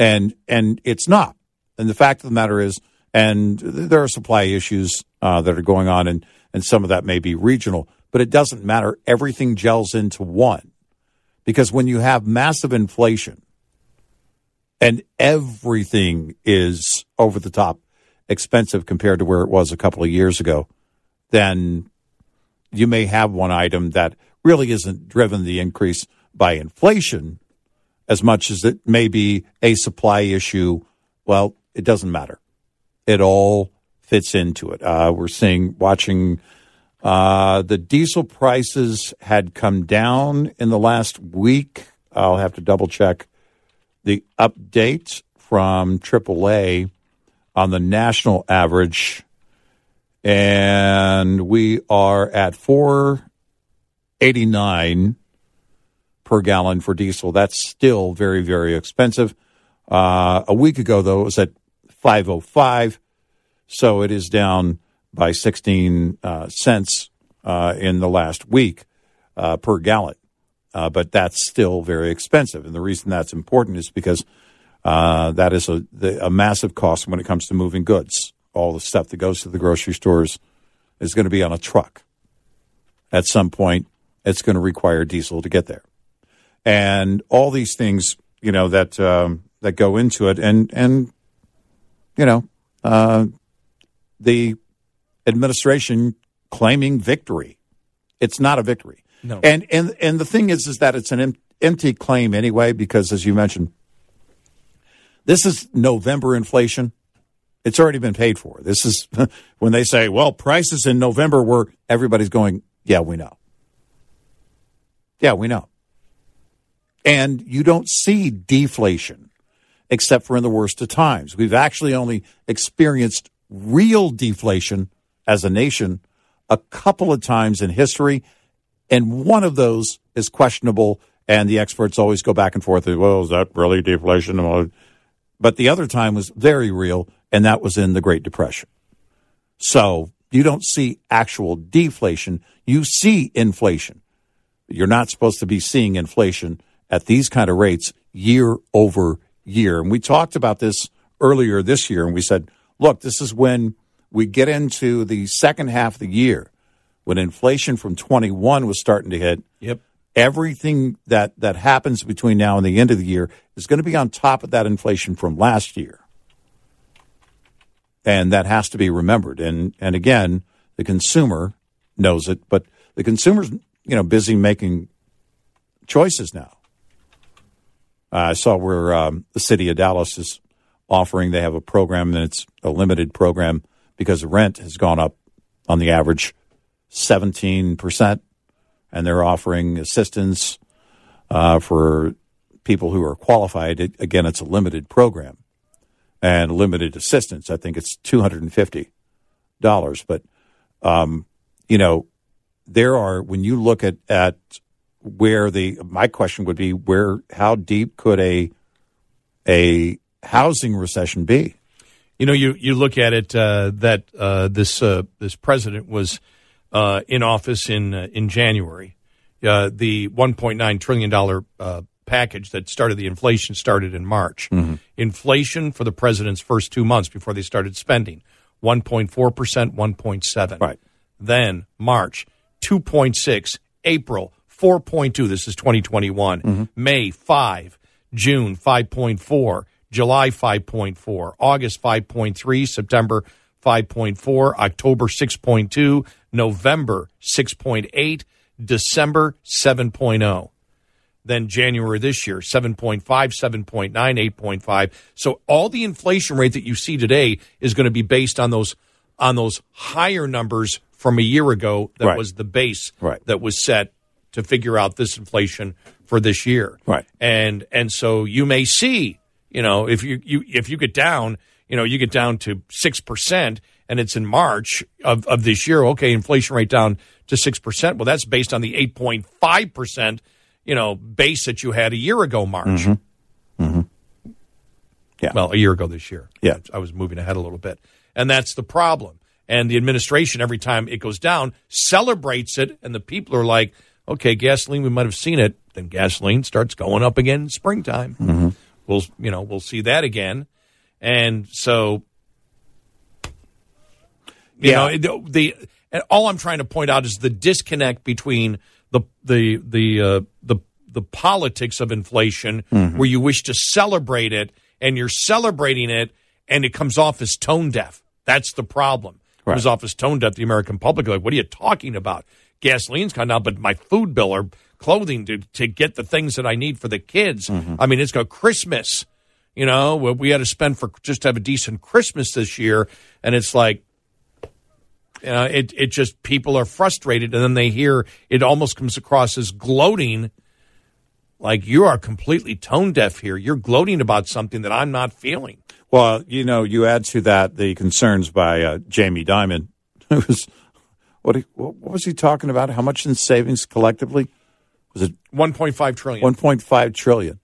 and and it's not. And the fact of the matter is, and there are supply issues uh, that are going on, and and some of that may be regional, but it doesn't matter. Everything gels into one, because when you have massive inflation, and everything is over the top expensive compared to where it was a couple of years ago, then you may have one item that really isn't driven the increase by inflation as much as it may be a supply issue. Well, it doesn't matter. It all fits into it. Uh, we're seeing, watching uh, the diesel prices had come down in the last week. I'll have to double check the update from AAA on the national average. And we are at 489 per gallon for diesel. That's still very, very expensive. Uh, a week ago, though, it was at 505. So it is down by 16 uh, cents uh, in the last week uh, per gallon. But that's still very expensive. And the reason that's important is because that is a, the, a massive cost when it comes to moving goods. All the stuff that goes to the grocery stores is going to be on a truck. At some point, it's going to require diesel to get there and all these things, you know, that um, that go into it, and and you know, uh, the administration claiming victory. It's not a victory. No. And and and the thing is, is that it's an em- empty claim anyway, because as you mentioned, This is November inflation. It's already been paid for. This is when they say, well, prices in November were, everybody's going, yeah, we know. Yeah, we know. And you don't see deflation except for in the worst of times. We've actually only experienced real deflation as a nation a couple of times in history. And one of those is questionable. And the experts always go back and forth. Well, is that really deflation? But the other time was very real, and that was in the Great Depression. So you don't see actual deflation. You see inflation. You're not supposed to be seeing inflation at these kind of rates year over year. And we talked about this earlier this year, and we said, look, this is when we get into the second half of the year when inflation from 21 was starting to hit. Yep. Everything that, that happens between now and the end of the year is going to be on top of that inflation from last year. And that has to be remembered. And, and again, the consumer knows it, but the consumer's, you know, busy making choices now. Uh, I saw where um, the city of Dallas is offering, they have a program, and it's a limited program because rent has gone up on the average 17%, and they're offering assistance uh, for people who are qualified. It, again, it's a limited program and limited assistance. I think it's $250. But, um, you know, there are, when you look at, at where the my question would be where how deep could a a housing recession be? You know, you you look at it uh, that uh, this uh, this president was uh, in office in uh, in January. Uh, the 1.9 trillion dollar package that started the inflation started in March. Mm-hmm. Inflation for the president's first two months before they started spending 1.4 percent, 1.7. Right. Then March 2.6, April 4.2. This is 2021. Mm-hmm. May, 5. June, 5.4. July, 5.4. August, 5.3. September, 5.4. October, 6.2. November, 6.8. December, 7.0. Then January this year, 7.5, 7.9, 8.5. So all the inflation rate that you see today is going to be based on those on those higher numbers from a year ago that right. was the base right. that was set to figure out this inflation for this year. Right. And and so you may see, you know, if you, you if you get down, you know, you get down to six percent and it's in March of, of this year, okay, inflation rate down to six percent. Well, that's based on the eight point five percent, you know, base that you had a year ago, March. Mm-hmm. Mm-hmm. Yeah. Well, a year ago this year. Yeah. I was moving ahead a little bit. And that's the problem. And the administration, every time it goes down, celebrates it, and the people are like, okay, gasoline, we might have seen it. Then gasoline starts going up again in springtime. Mm-hmm. We'll, you know, we'll see that again. And so, you Yeah. know, the, the and all I'm trying to point out is the disconnect between the the the uh, the the politics of inflation, Mm-hmm. where you wish to celebrate it and you're celebrating it, and it comes off as tone deaf. That's the problem. It comes off as tone deaf. The American public are like, what are you talking about? Gasoline's gone down, but my food bill or clothing to to get the things that I need for the kids. Mm-hmm. I mean, it's got Christmas. You know, we had to spend for just to have a decent Christmas this year, and it's like you know, it it just people are frustrated, and then they hear it almost comes across as gloating, like you are completely tone deaf here. You're gloating about something that I'm not feeling. Well, you know, you add to that the concerns by uh, Jamie Dimon, who was what, he, what what was he talking about? How much in savings collectively? Was it 1.5 trillion. 1.5 trillion?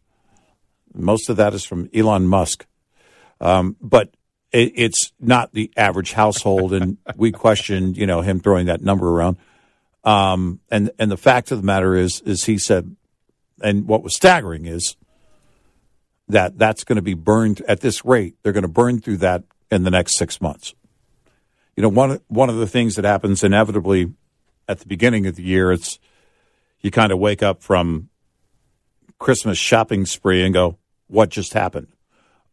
Most of that is from Elon Musk, um, but it, it's not the average household, and we questioned, you know, him throwing that number around. Um, and and the fact of the matter is, is he said, and what was staggering is that that's going to be burned at this rate. They're going to burn through that in the next six months. You know, one one of the things that happens inevitably at the beginning of the year, it's you kind of wake up from Christmas shopping spree and go, "What just happened?"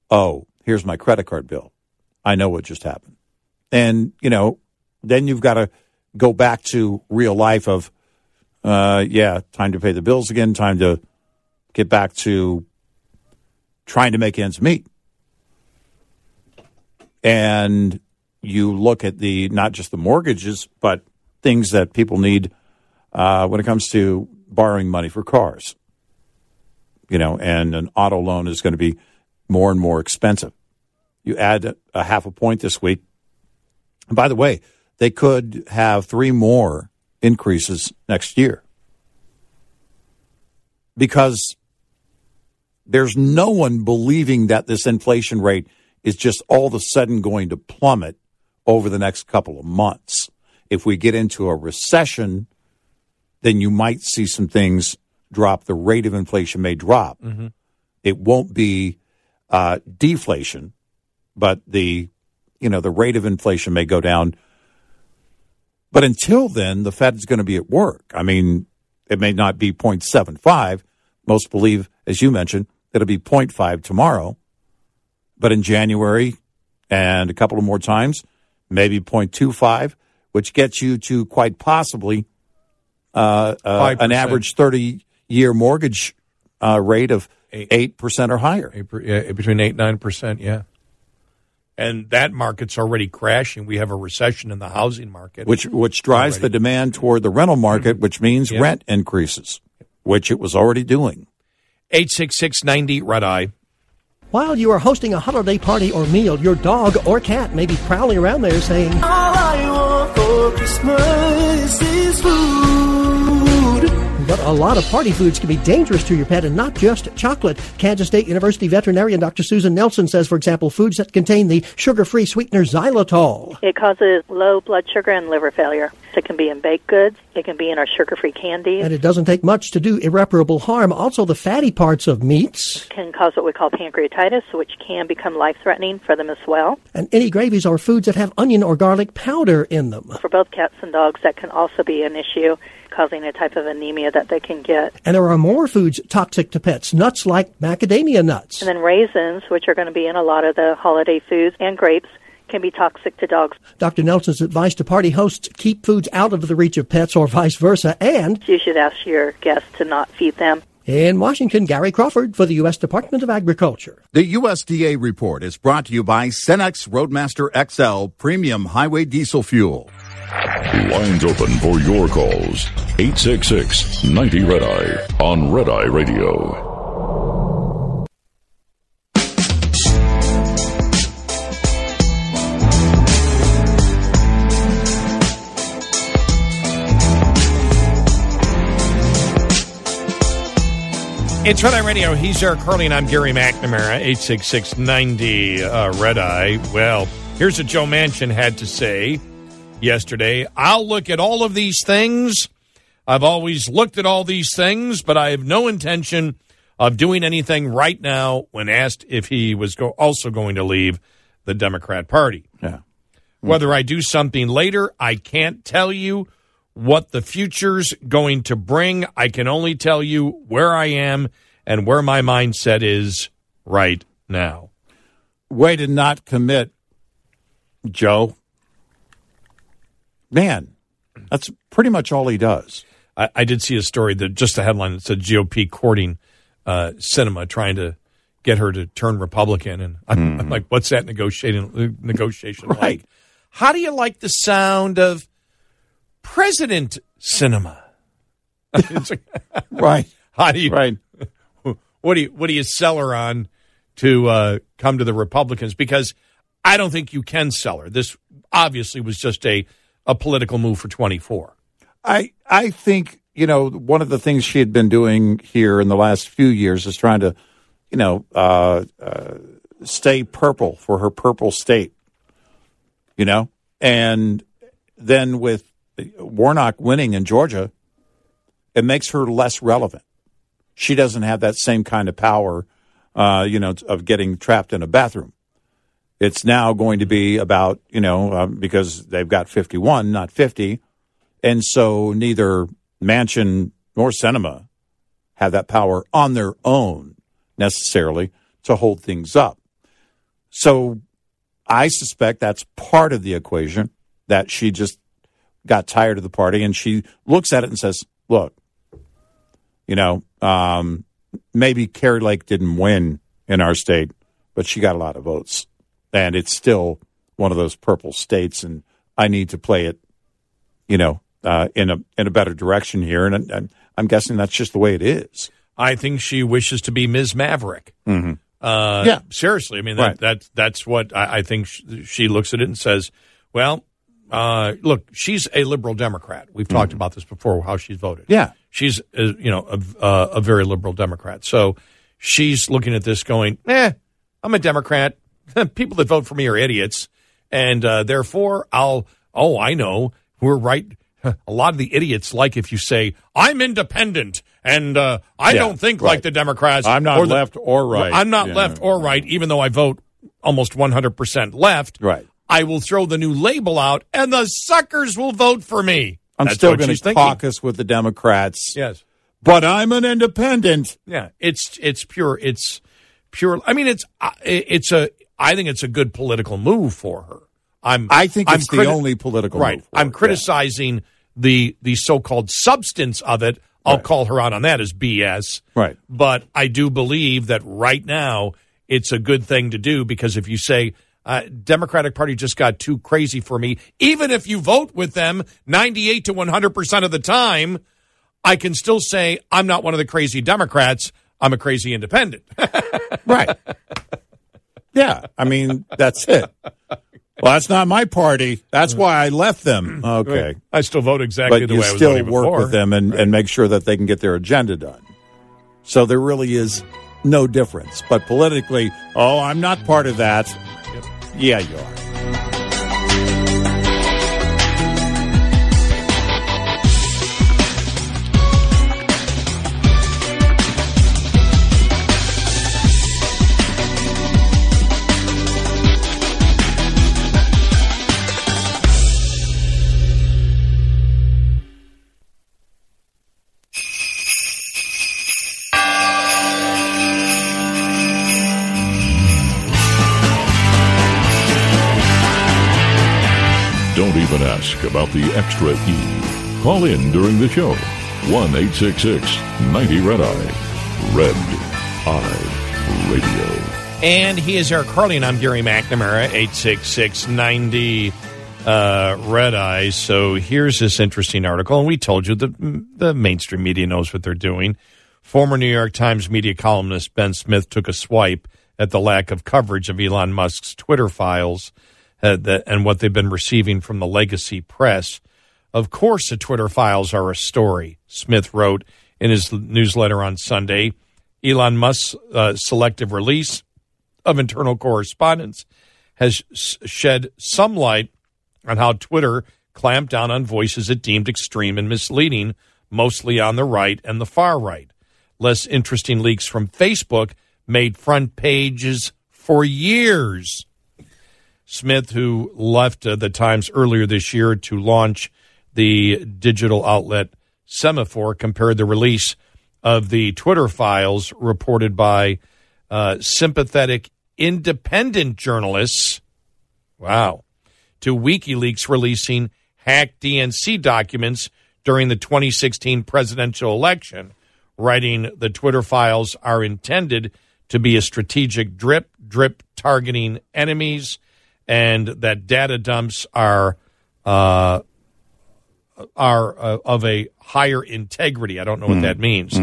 Oh, here's my credit card bill. I know what just happened, and you know, then you've got to go back to real life of, uh, yeah, time to pay the bills again, time to get back to trying to make ends meet. and you look at the not just the mortgages, but things that people need uh, when it comes to borrowing money for cars. You know, and an auto loan is going to be more and more expensive. You add a half a point this week. And by the way, they could have three more increases next year because there's no one believing that this inflation rate is just all of a sudden going to plummet over the next couple of months. If we get into a recession, then you might see some things drop. The rate of inflation may drop. Mm-hmm. It won't be uh, deflation, but the you know the rate of inflation may go down. But until then, the Fed is going to be at work. I mean, it may not be 0.75. Most believe, as you mentioned, it'll be 0.5 tomorrow. But in January and a couple of more times, maybe 0.25, which gets you to quite possibly uh, uh, an average 30 year mortgage uh, rate of eight percent or higher. Eight, yeah, between eight nine percent, yeah. And that market's already crashing. We have a recession in the housing market, which which drives already. the demand toward the rental market, which means yep. rent increases, which it was already doing. Eight six six ninety red eye. While you are hosting a holiday party or meal, your dog or cat may be prowling around there saying, All I want for Christmas is food. But a lot of party foods can be dangerous to your pet and not just chocolate. Kansas State University veterinarian Dr. Susan Nelson says, for example, foods that contain the sugar-free sweetener xylitol. It causes low blood sugar and liver failure. It can be in baked goods. It can be in our sugar-free candies. And it doesn't take much to do irreparable harm. Also, the fatty parts of meats can cause what we call pancreatitis, which can become life-threatening for them as well. And any gravies or foods that have onion or garlic powder in them. For both cats and dogs, that can also be an issue causing a type of anemia that they can get. And there are more foods toxic to pets, nuts like macadamia nuts. And then raisins, which are going to be in a lot of the holiday foods, and grapes can be toxic to dogs. Dr. Nelson's advice to party hosts keep foods out of the reach of pets or vice versa, and you should ask your guests to not feed them. In Washington, Gary Crawford for the U.S. Department of Agriculture. The USDA report is brought to you by Cenex Roadmaster XL Premium Highway Diesel Fuel. Lines open for your calls. 866 90 Red Eye on Red Eye Radio. It's Red Eye Radio. He's Eric Harley, and I'm Gary McNamara. 86690 uh, Red Eye. Well, here's what Joe Manchin had to say yesterday. I'll look at all of these things. I've always looked at all these things, but I have no intention of doing anything right now when asked if he was go- also going to leave the Democrat Party. Yeah. Whether I do something later, I can't tell you what the future's going to bring. I can only tell you where I am and where my mindset is right now. Way to not commit, Joe man, that's pretty much all he does. I, I did see a story that just a headline that said GOP courting uh, Sinema, trying to get her to turn Republican, and I'm, mm-hmm. I'm like, what's that negotiating negotiation right. like? How do you like the sound of President Sinema. right. How do you right? What do you what do you sell her on to uh, come to the Republicans? Because I don't think you can sell her. This obviously was just a a political move for 24. I I think you know one of the things she had been doing here in the last few years is trying to, you know, uh, uh, stay purple for her purple state. You know, and then with Warnock winning in Georgia, it makes her less relevant. She doesn't have that same kind of power, uh, you know, of getting trapped in a bathroom. It's now going to be about, you know, uh, because they've got 51, not 50. And so neither Manchin nor Sinema have that power on their own necessarily to hold things up. So I suspect that's part of the equation that she just got tired of the party and she looks at it and says, look, you know, um, maybe Kari Lake didn't win in our state, but she got a lot of votes and it's still one of those purple states, and I need to play it, you know, uh, in a in a better direction here. And, and I'm guessing that's just the way it is. I think she wishes to be Ms. Maverick. Mm-hmm. Uh, Yeah. seriously. I mean, that, Right. that that's what I, I think. She, she looks at it and says, "Well, uh, look, she's a liberal Democrat. We've talked about this before. How she's voted. Mm-hmm. Yeah. she's uh, you know a, uh, a very liberal Democrat. So she's looking at this, going, "Eh, I'm a Democrat. People that vote for me are idiots, and uh, therefore I'll. Oh, I know. We're right." A lot of the idiots like if you say I'm independent and uh, I Yeah, don't think right. like the Democrats. I'm not or the- left or right. I'm not Yeah. left or right, even though I vote almost 100% left. Right. I will throw the new label out, and the suckers will vote for me. I'm That's still going to caucus with the Democrats, Yes. but I'm an independent. Yeah. It's it's pure. It's pure. I mean, it's uh, it's a. I think it's a good political move for her. I'm. I think I'm it's criti- the only political right. move for I'm her, yeah. criticizing the the so-called substance of it. I'll Right. call her out on that as BS. Right. But I do believe that right now it's a good thing to do because if you say uh, Democratic Party just got too crazy for me, even if you vote with them 98 to 100 percent of the time, I can still say I'm not one of the crazy Democrats. I'm a crazy independent. Right. yeah. I mean, that's it. Well, that's not my party. That's why I left them. Okay. I still vote exactly But the way I was still work before. with them and, and make sure that they can get their agenda done. So there really is no difference. But politically, oh, I'm not part of that. Yeah, you are. Don't ask about the extra E. Call in during the show. 1 866 90 Red Eye. Red Eye Radio. And he is Eric Harley, and I'm Gary McNamara, 866 90 uh, Red Eyes. So here's this interesting article, and we told you the, the mainstream media knows what they're doing. Former New York Times media columnist Ben Smith took a swipe at the lack of coverage of Elon Musk's Twitter files uh, and what they've been receiving from the legacy press. Of course, the Twitter files are a story, Smith wrote in his newsletter on Sunday. Elon Musk's uh, selective release of internal correspondence has shed some light on how Twitter clamped down on voices it deemed extreme and misleading, mostly on the right and the far right. Less interesting leaks from Facebook made front pages for years. Smith, who left uh, the Times earlier this year to launch the digital outlet Semafor, compared the release of the Twitter files reported by uh, sympathetic independent journalists. Wow. To WikiLeaks releasing hacked DNC documents during the 2016 presidential election, writing the Twitter files are intended to be a strategic drip, drip targeting enemies, and that data dumps are uh, are uh, of a higher integrity. I don't know what that means.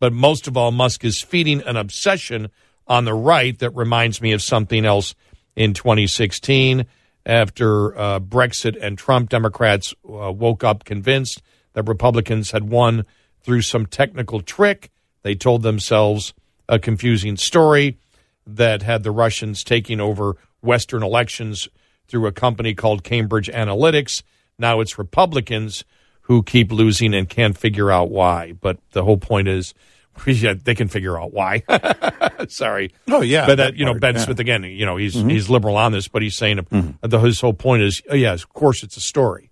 But most of all, Musk is feeding an obsession on the right that reminds me of something else in 2016 after uh, Brexit and Trump. Democrats uh, woke up convinced that Republicans had won through some technical trick. They told themselves a confusing story that had the Russians taking over Western elections through a company called Cambridge Analytica. Now it's Republicans who keep losing and can't figure out why. But the whole point is, yeah, they can figure out why. Sorry. Oh, yeah, But that, that you know, part, Ben yeah. Smith again. You know, he's mm-hmm. he's liberal on this, but he's saying mm-hmm. the, his whole point is, oh, yes, of course, it's a story.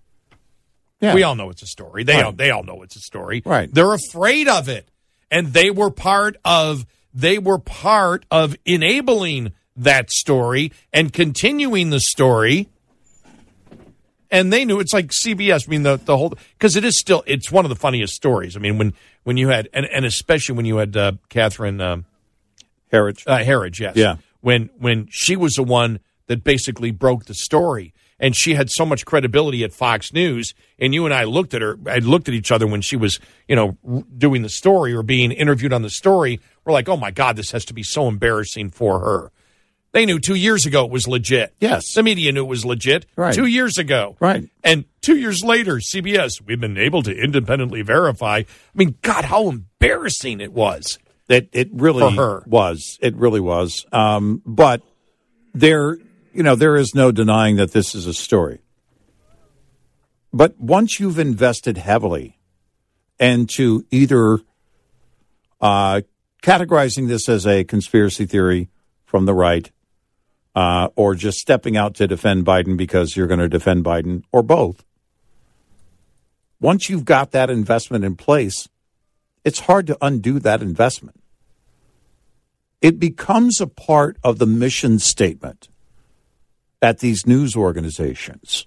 Yeah. We all know it's a story. They Right. all they all know it's a story. Right. They're afraid of it, and they were part of they were part of enabling that story and continuing the story. And they knew it's like CBS. I mean, the the whole because it is still it's one of the funniest stories. I mean, when when you had and, and especially when you had uh, Catherine. Um, Harwich. uh, Herridge, yes. Yeah. When when she was the one that basically broke the story. And she had so much credibility at Fox News. And you and I looked at her, I looked at each other when she was, you know, doing the story or being interviewed on the story. We're like, oh my God, this has to be so embarrassing for her. They knew two years ago it was legit. Yes. The media knew it was legit Right. two years ago. Right. And two years later, CBS, we've been able to independently verify. I mean, God, how embarrassing it was. It it really was. It really was. Um, but there, you know, there is no denying that this is a story. But once you've invested heavily and to either uh, categorizing this as a conspiracy theory from the right, uh, or just stepping out to defend Biden because you're going to defend Biden, or both. Once you've got that investment in place, it's hard to undo that investment. It becomes a part of the mission statement at these news organizations.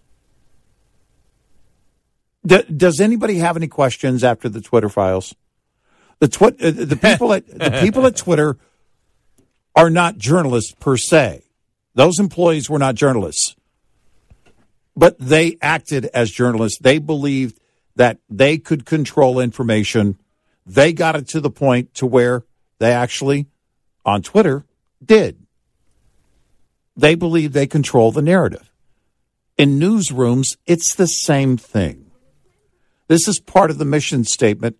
D- does anybody have any questions after the Twitter files? The twi- uh, the people at the people at Twitter are not journalists per se. Those employees were not journalists. But they acted as journalists. They believed that they could control information. They got it to the point to where they actually on Twitter did. They believe they control the narrative. In newsrooms, it's the same thing. This is part of the mission statement.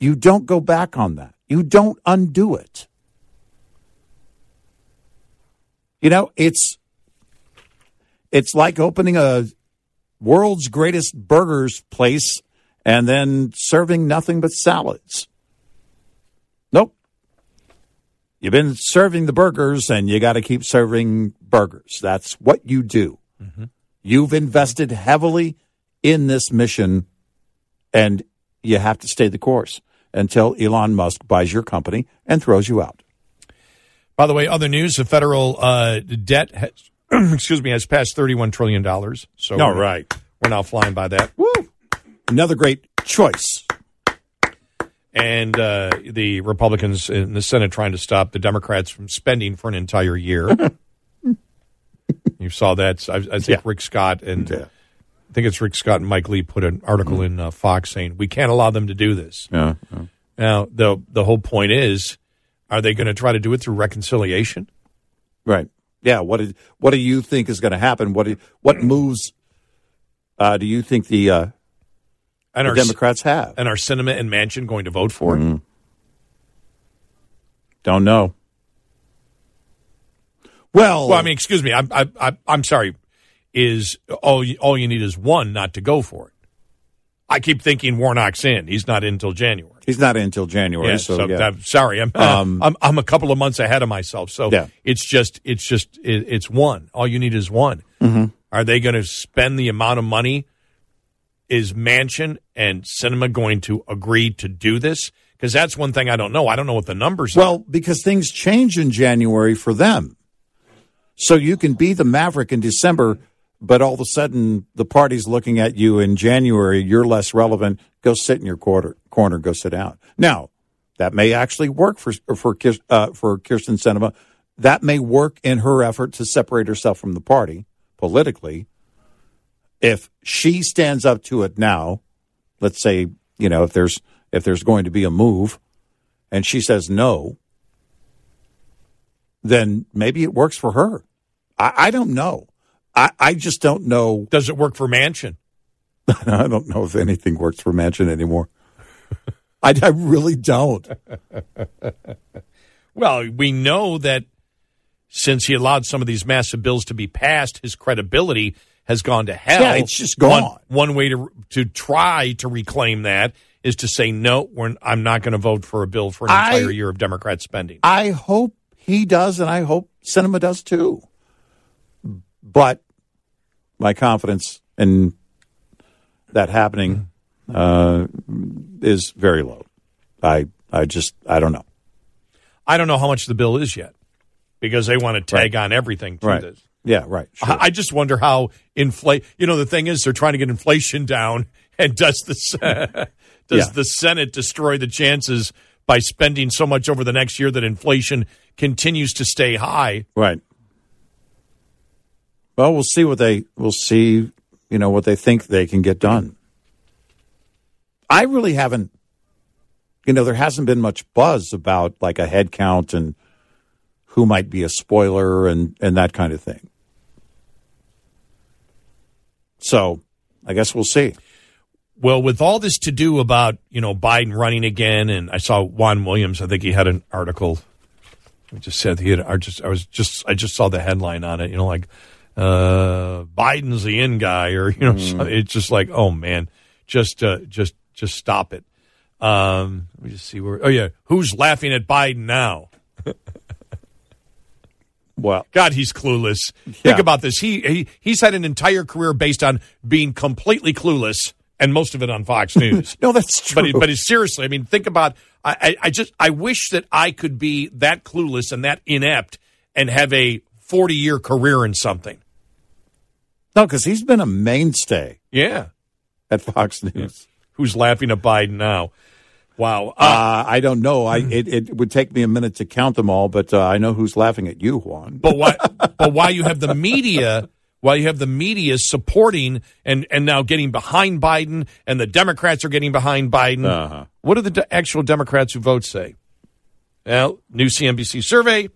You don't go back on that. You don't undo it. You know, it's it's like opening a world's greatest burgers place and then serving nothing but salads. Nope. You've been serving the burgers and you got to keep serving burgers. That's what you do. Mm-hmm. You've invested heavily in this mission and you have to stay the course until Elon Musk buys your company and throws you out. By the way, other news: the federal uh, debt, has, excuse me, has passed thirty-one trillion dollars. So All right. we're now flying by that. Woo! Another great choice. And uh, the Republicans in the Senate trying to stop the Democrats from spending for an entire year. you saw that. I, I think Yeah. Rick Scott and Yeah. I think it's Rick Scott and Mike Lee put an article in uh, Fox saying we can't allow them to do this. Yeah. Now the the whole point is, are they going to try to do it through reconciliation? Right. Yeah. What did, what do you think is going to happen? What what moves uh, do you think the, uh, And the are Democrats have? and are Sinema and Manchin going to vote for it? Don't know. Well, Well, I mean, excuse me. I'm I, I, I'm sorry. Is all you, all you need is one not to go for it. I keep thinking Warnock's in. He's not in until January. he's not in until January. Yeah, so, so, yeah. that- sorry, I'm, Um, I'm I'm a couple of months ahead of myself. So Yeah. it's just it's just it, it's one. All you need is one. Mm-hmm. Are they going to spend the amount of money? Is Manchin and Sinema going to agree to do this? Because that's one thing I don't know. I don't know what the numbers are. Well, because things change in January for them. So you can be the maverick in December, but all of a sudden the party's looking at you in January. You're less relevant. Go sit in your quarter, corner. Go sit down. Now, that may actually work for for uh, for Kyrsten Sinema. That may work in her effort to separate herself from the party politically. If she stands up to it now, let's say you know if there's if there's going to be a move, and she says no, then maybe it works for her. I, I don't know. I, I just don't know. Does it work for Manchin? I don't know if anything works for Manchin anymore. I, I really don't. Well, we know that since he allowed some of these massive bills to be passed, his credibility has gone to hell. Yeah, it's just gone. One, one way to to try to reclaim that is to say no. We're, I'm not going to vote for a bill for an I- entire year of Democrat spending. I hope he does, and I hope Sinema does too. But my confidence in that happening uh, is very low. I I just I don't know. I don't know how much the bill is yet because they want to tag on everything to Right? this. Yeah. Right. Sure. I I just wonder how inflate. You know, the thing is, they're trying to get inflation down, and does the does Yeah. the Senate destroy the chances by spending so much over the next year that inflation continues to stay high? Right. Well, we'll see what they we'll see, you know, what they think they can get done. I really haven't you know, there hasn't been much buzz about like a head count and who might be a spoiler and and that kind of thing. So, I guess we'll see. Well, with all this to do about you know Biden running again, and I saw Juan Williams. I think he had an article. I just said he had. I just I was just I just saw the headline on it. You know, like uh, Biden's the in guy, or you know, mm. it's just like oh man, just uh, just just stop it. Um, let me just see where. Oh yeah, who's laughing at Biden now? Well, God, he's clueless. Yeah. Think about this. He, he he's had an entire career based on being completely clueless, and most of it on Fox News. no, that's true. But but seriously, I mean, think about. I, I, I just I wish that I could be that clueless and that inept and have a forty year career in something. No, because he's been a mainstay. Yeah, at Fox News. Yeah. Who's laughing at Biden now? Wow. Uh, uh, I don't know. I it, it, would take me a minute to count them all, but uh, I know who's laughing at you, Juan. But why? but why you have the media? Why you have the media supporting and and now getting behind Biden, and the Democrats are getting behind Biden. Uh-huh. What do the de- actual Democrats who vote say? Well, new CNBC survey: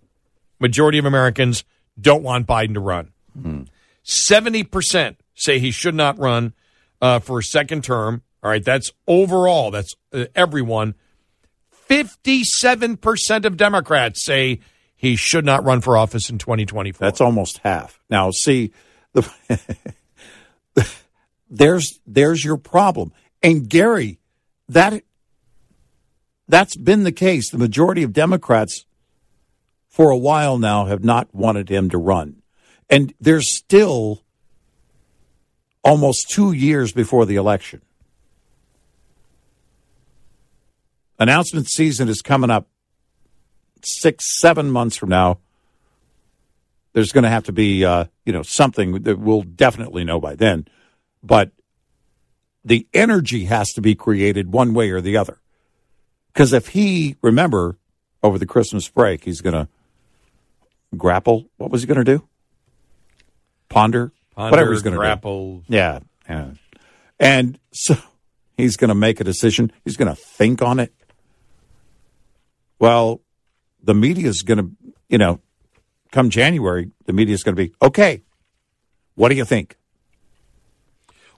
majority of Americans don't want Biden to run. Hmm. Seventy percent say he should not run uh, for a second term. All right, that's overall, that's uh, everyone. 57% of Democrats say he should not run for office in 2024. That's almost half. Now, see, the, there's there's your problem. And Gary, that that's been the case. The majority of Democrats for a while now have not wanted him to run. And there's still almost 2 years before the election. announcement season is coming up six, seven months from now. There's going to have to be, uh, you know, something that we'll definitely know by then. But the energy has to be created one way or the other. Because if he, remember, over the Christmas break, he's going to grapple. What was he going to do? Ponder? Ponder, whatever he's going to grapple. Do. Yeah, yeah. And so he's going to make a decision. He's going to think on it. Well, the media is going to, you know, come January, the media is going to be, okay, what do you think?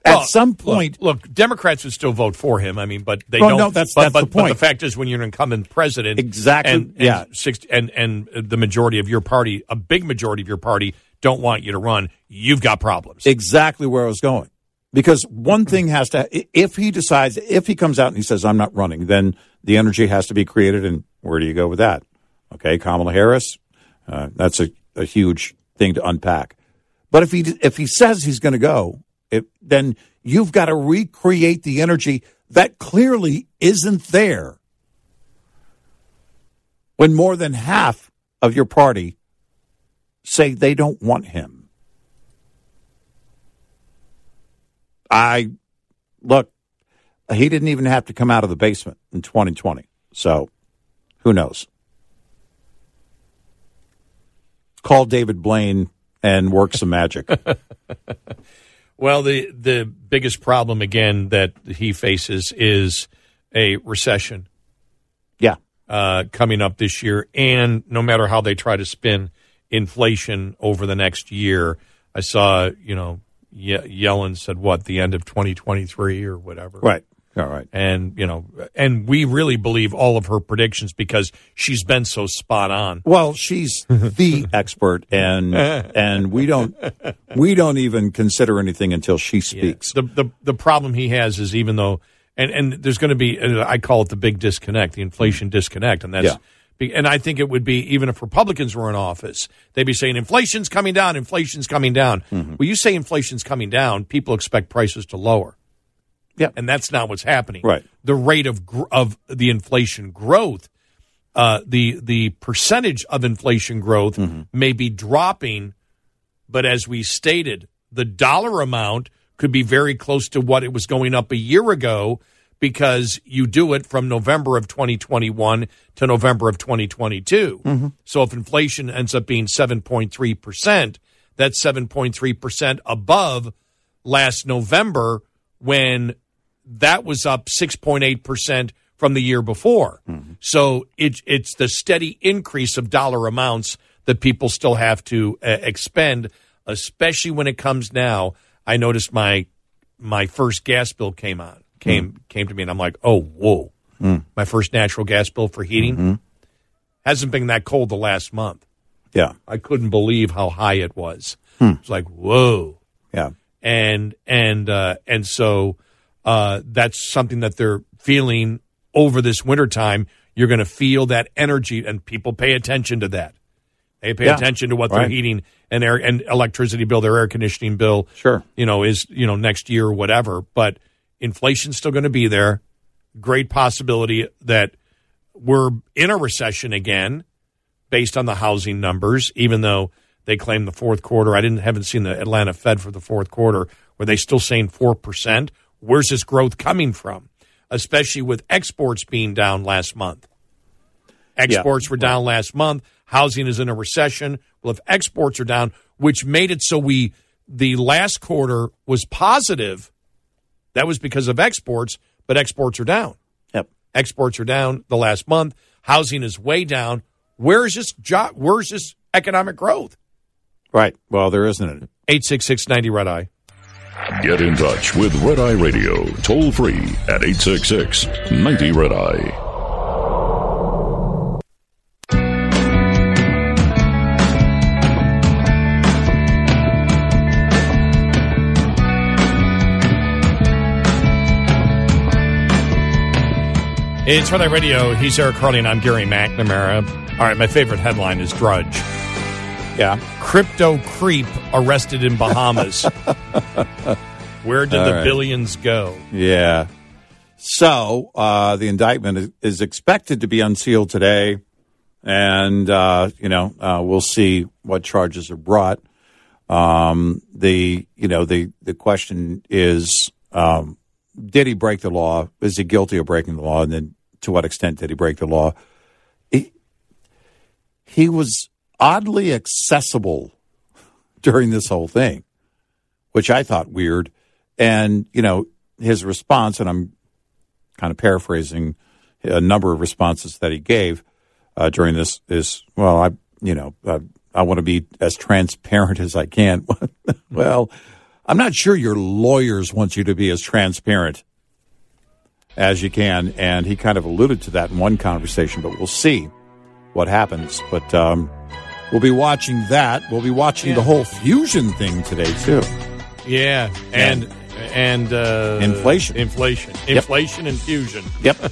Well, At some point, look, look, Democrats would still vote for him. I mean, but they well, don't. No, that's, but, that's but, the point. But the fact is, when you're an incumbent president, exactly, and, and yeah, six, and and the majority of your party, a big majority of your party, don't want you to run. You've got problems. Exactly where I was going. Because one thing has to, if he decides, if he comes out and he says, I'm not running, then the energy has to be created. And where do you go with that? Okay, Kamala Harris, uh, that's a, a huge thing to unpack. But if he, if he says he's going to go, it, then you've got to recreate the energy that clearly isn't there when more than half of your party say they don't want him. I look, he didn't even have to come out of the basement in 2020. So who knows? Call David Blaine and work some magic. well, the the biggest problem again that he faces is a recession. Yeah, uh, coming up this year, and no matter how they try to spin inflation over the next year, I saw you know Ye- Yellen said what the end of 2023 or whatever. Right. All right. And, you know, and we really believe all of her predictions because she's been so spot on. Well, she's the expert and and we don't we don't even consider anything until she speaks. Yeah. The, the the problem he has is even though and and there's going to be uh, I call it the big disconnect, the inflation disconnect and that's yeah. And I think it would be even if Republicans were in office, they'd be saying inflation's coming down, inflation's coming down. Mm-hmm. Well, you say inflation's coming down, people expect prices to lower. Yeah, and that's not what's happening. Right. The rate of gr- of the inflation growth, uh, the the percentage of inflation growth mm-hmm. may be dropping, but as we stated, the dollar amount could be very close to what it was going up a year ago because you do it from November of 2021 to November of 2022. Mm-hmm. So if inflation ends up being 7.3%, That's 7.3% above last November when that was up 6.8% from the year before. So it, it's the steady increase of dollar amounts that people still have to uh, expend, especially when it comes now. I noticed my my first gas bill came on came came to me, and I'm like, oh whoa, my first natural gas bill for heating hasn't been that cold the last month. Yeah. I couldn't believe how high it was. It's like whoa Yeah. and and uh, and so uh, that's something that they're feeling over this wintertime. You're going to feel that energy, and people pay attention to that. They pay Yeah. attention to what they're heating and air and electricity bill, their air conditioning bill. Sure. you know is you know next year or whatever. But inflation's still going to be there. Great possibility that we're in a recession again based on the housing numbers, even though they claim the fourth quarter. I didn't haven't seen the Atlanta Fed for the fourth quarter. Were they still saying four percent? Where's this growth coming from? Especially with exports being down last month. Exports were down last month. Housing is in a recession. Well, if exports are down, which made it so we the last quarter was positive, that was because of exports, but exports are down. Yep. Exports are down the last month. Housing is way down. Where is this job? Where's this economic growth? Right. Well, there isn't it. Eight six six ninety red eye. Get in touch with Red Eye Radio toll free at 866 90 Red Eye. It's Red Eye Radio. He's Eric Harley and I'm Gary McNamara. All right, my favorite headline is Drudge. Yeah. Crypto creep arrested in Bahamas. Where did All the right. billions go? Yeah. So uh, the indictment is, expected to be unsealed today, and uh, you know uh, we'll see what charges are brought. Um, the you know the the question is, um, did he break the law? Is he guilty of breaking the law? And then to what extent did he break the law? He, he was oddly accessible during this whole thing, which I thought weird. And, you know, his response, and I'm kind of paraphrasing a number of responses that he gave uh, during this, is, well, I, you know, uh, I want to be as transparent as I can. well, I'm not sure your lawyers want you to be as transparent as you can. And he kind of alluded to that in one conversation, but we'll see what happens. But um, we'll be watching that. We'll be watching the whole fusion thing today, too. Yeah, and and uh, Inflation. inflation, inflation, and fusion. Yep.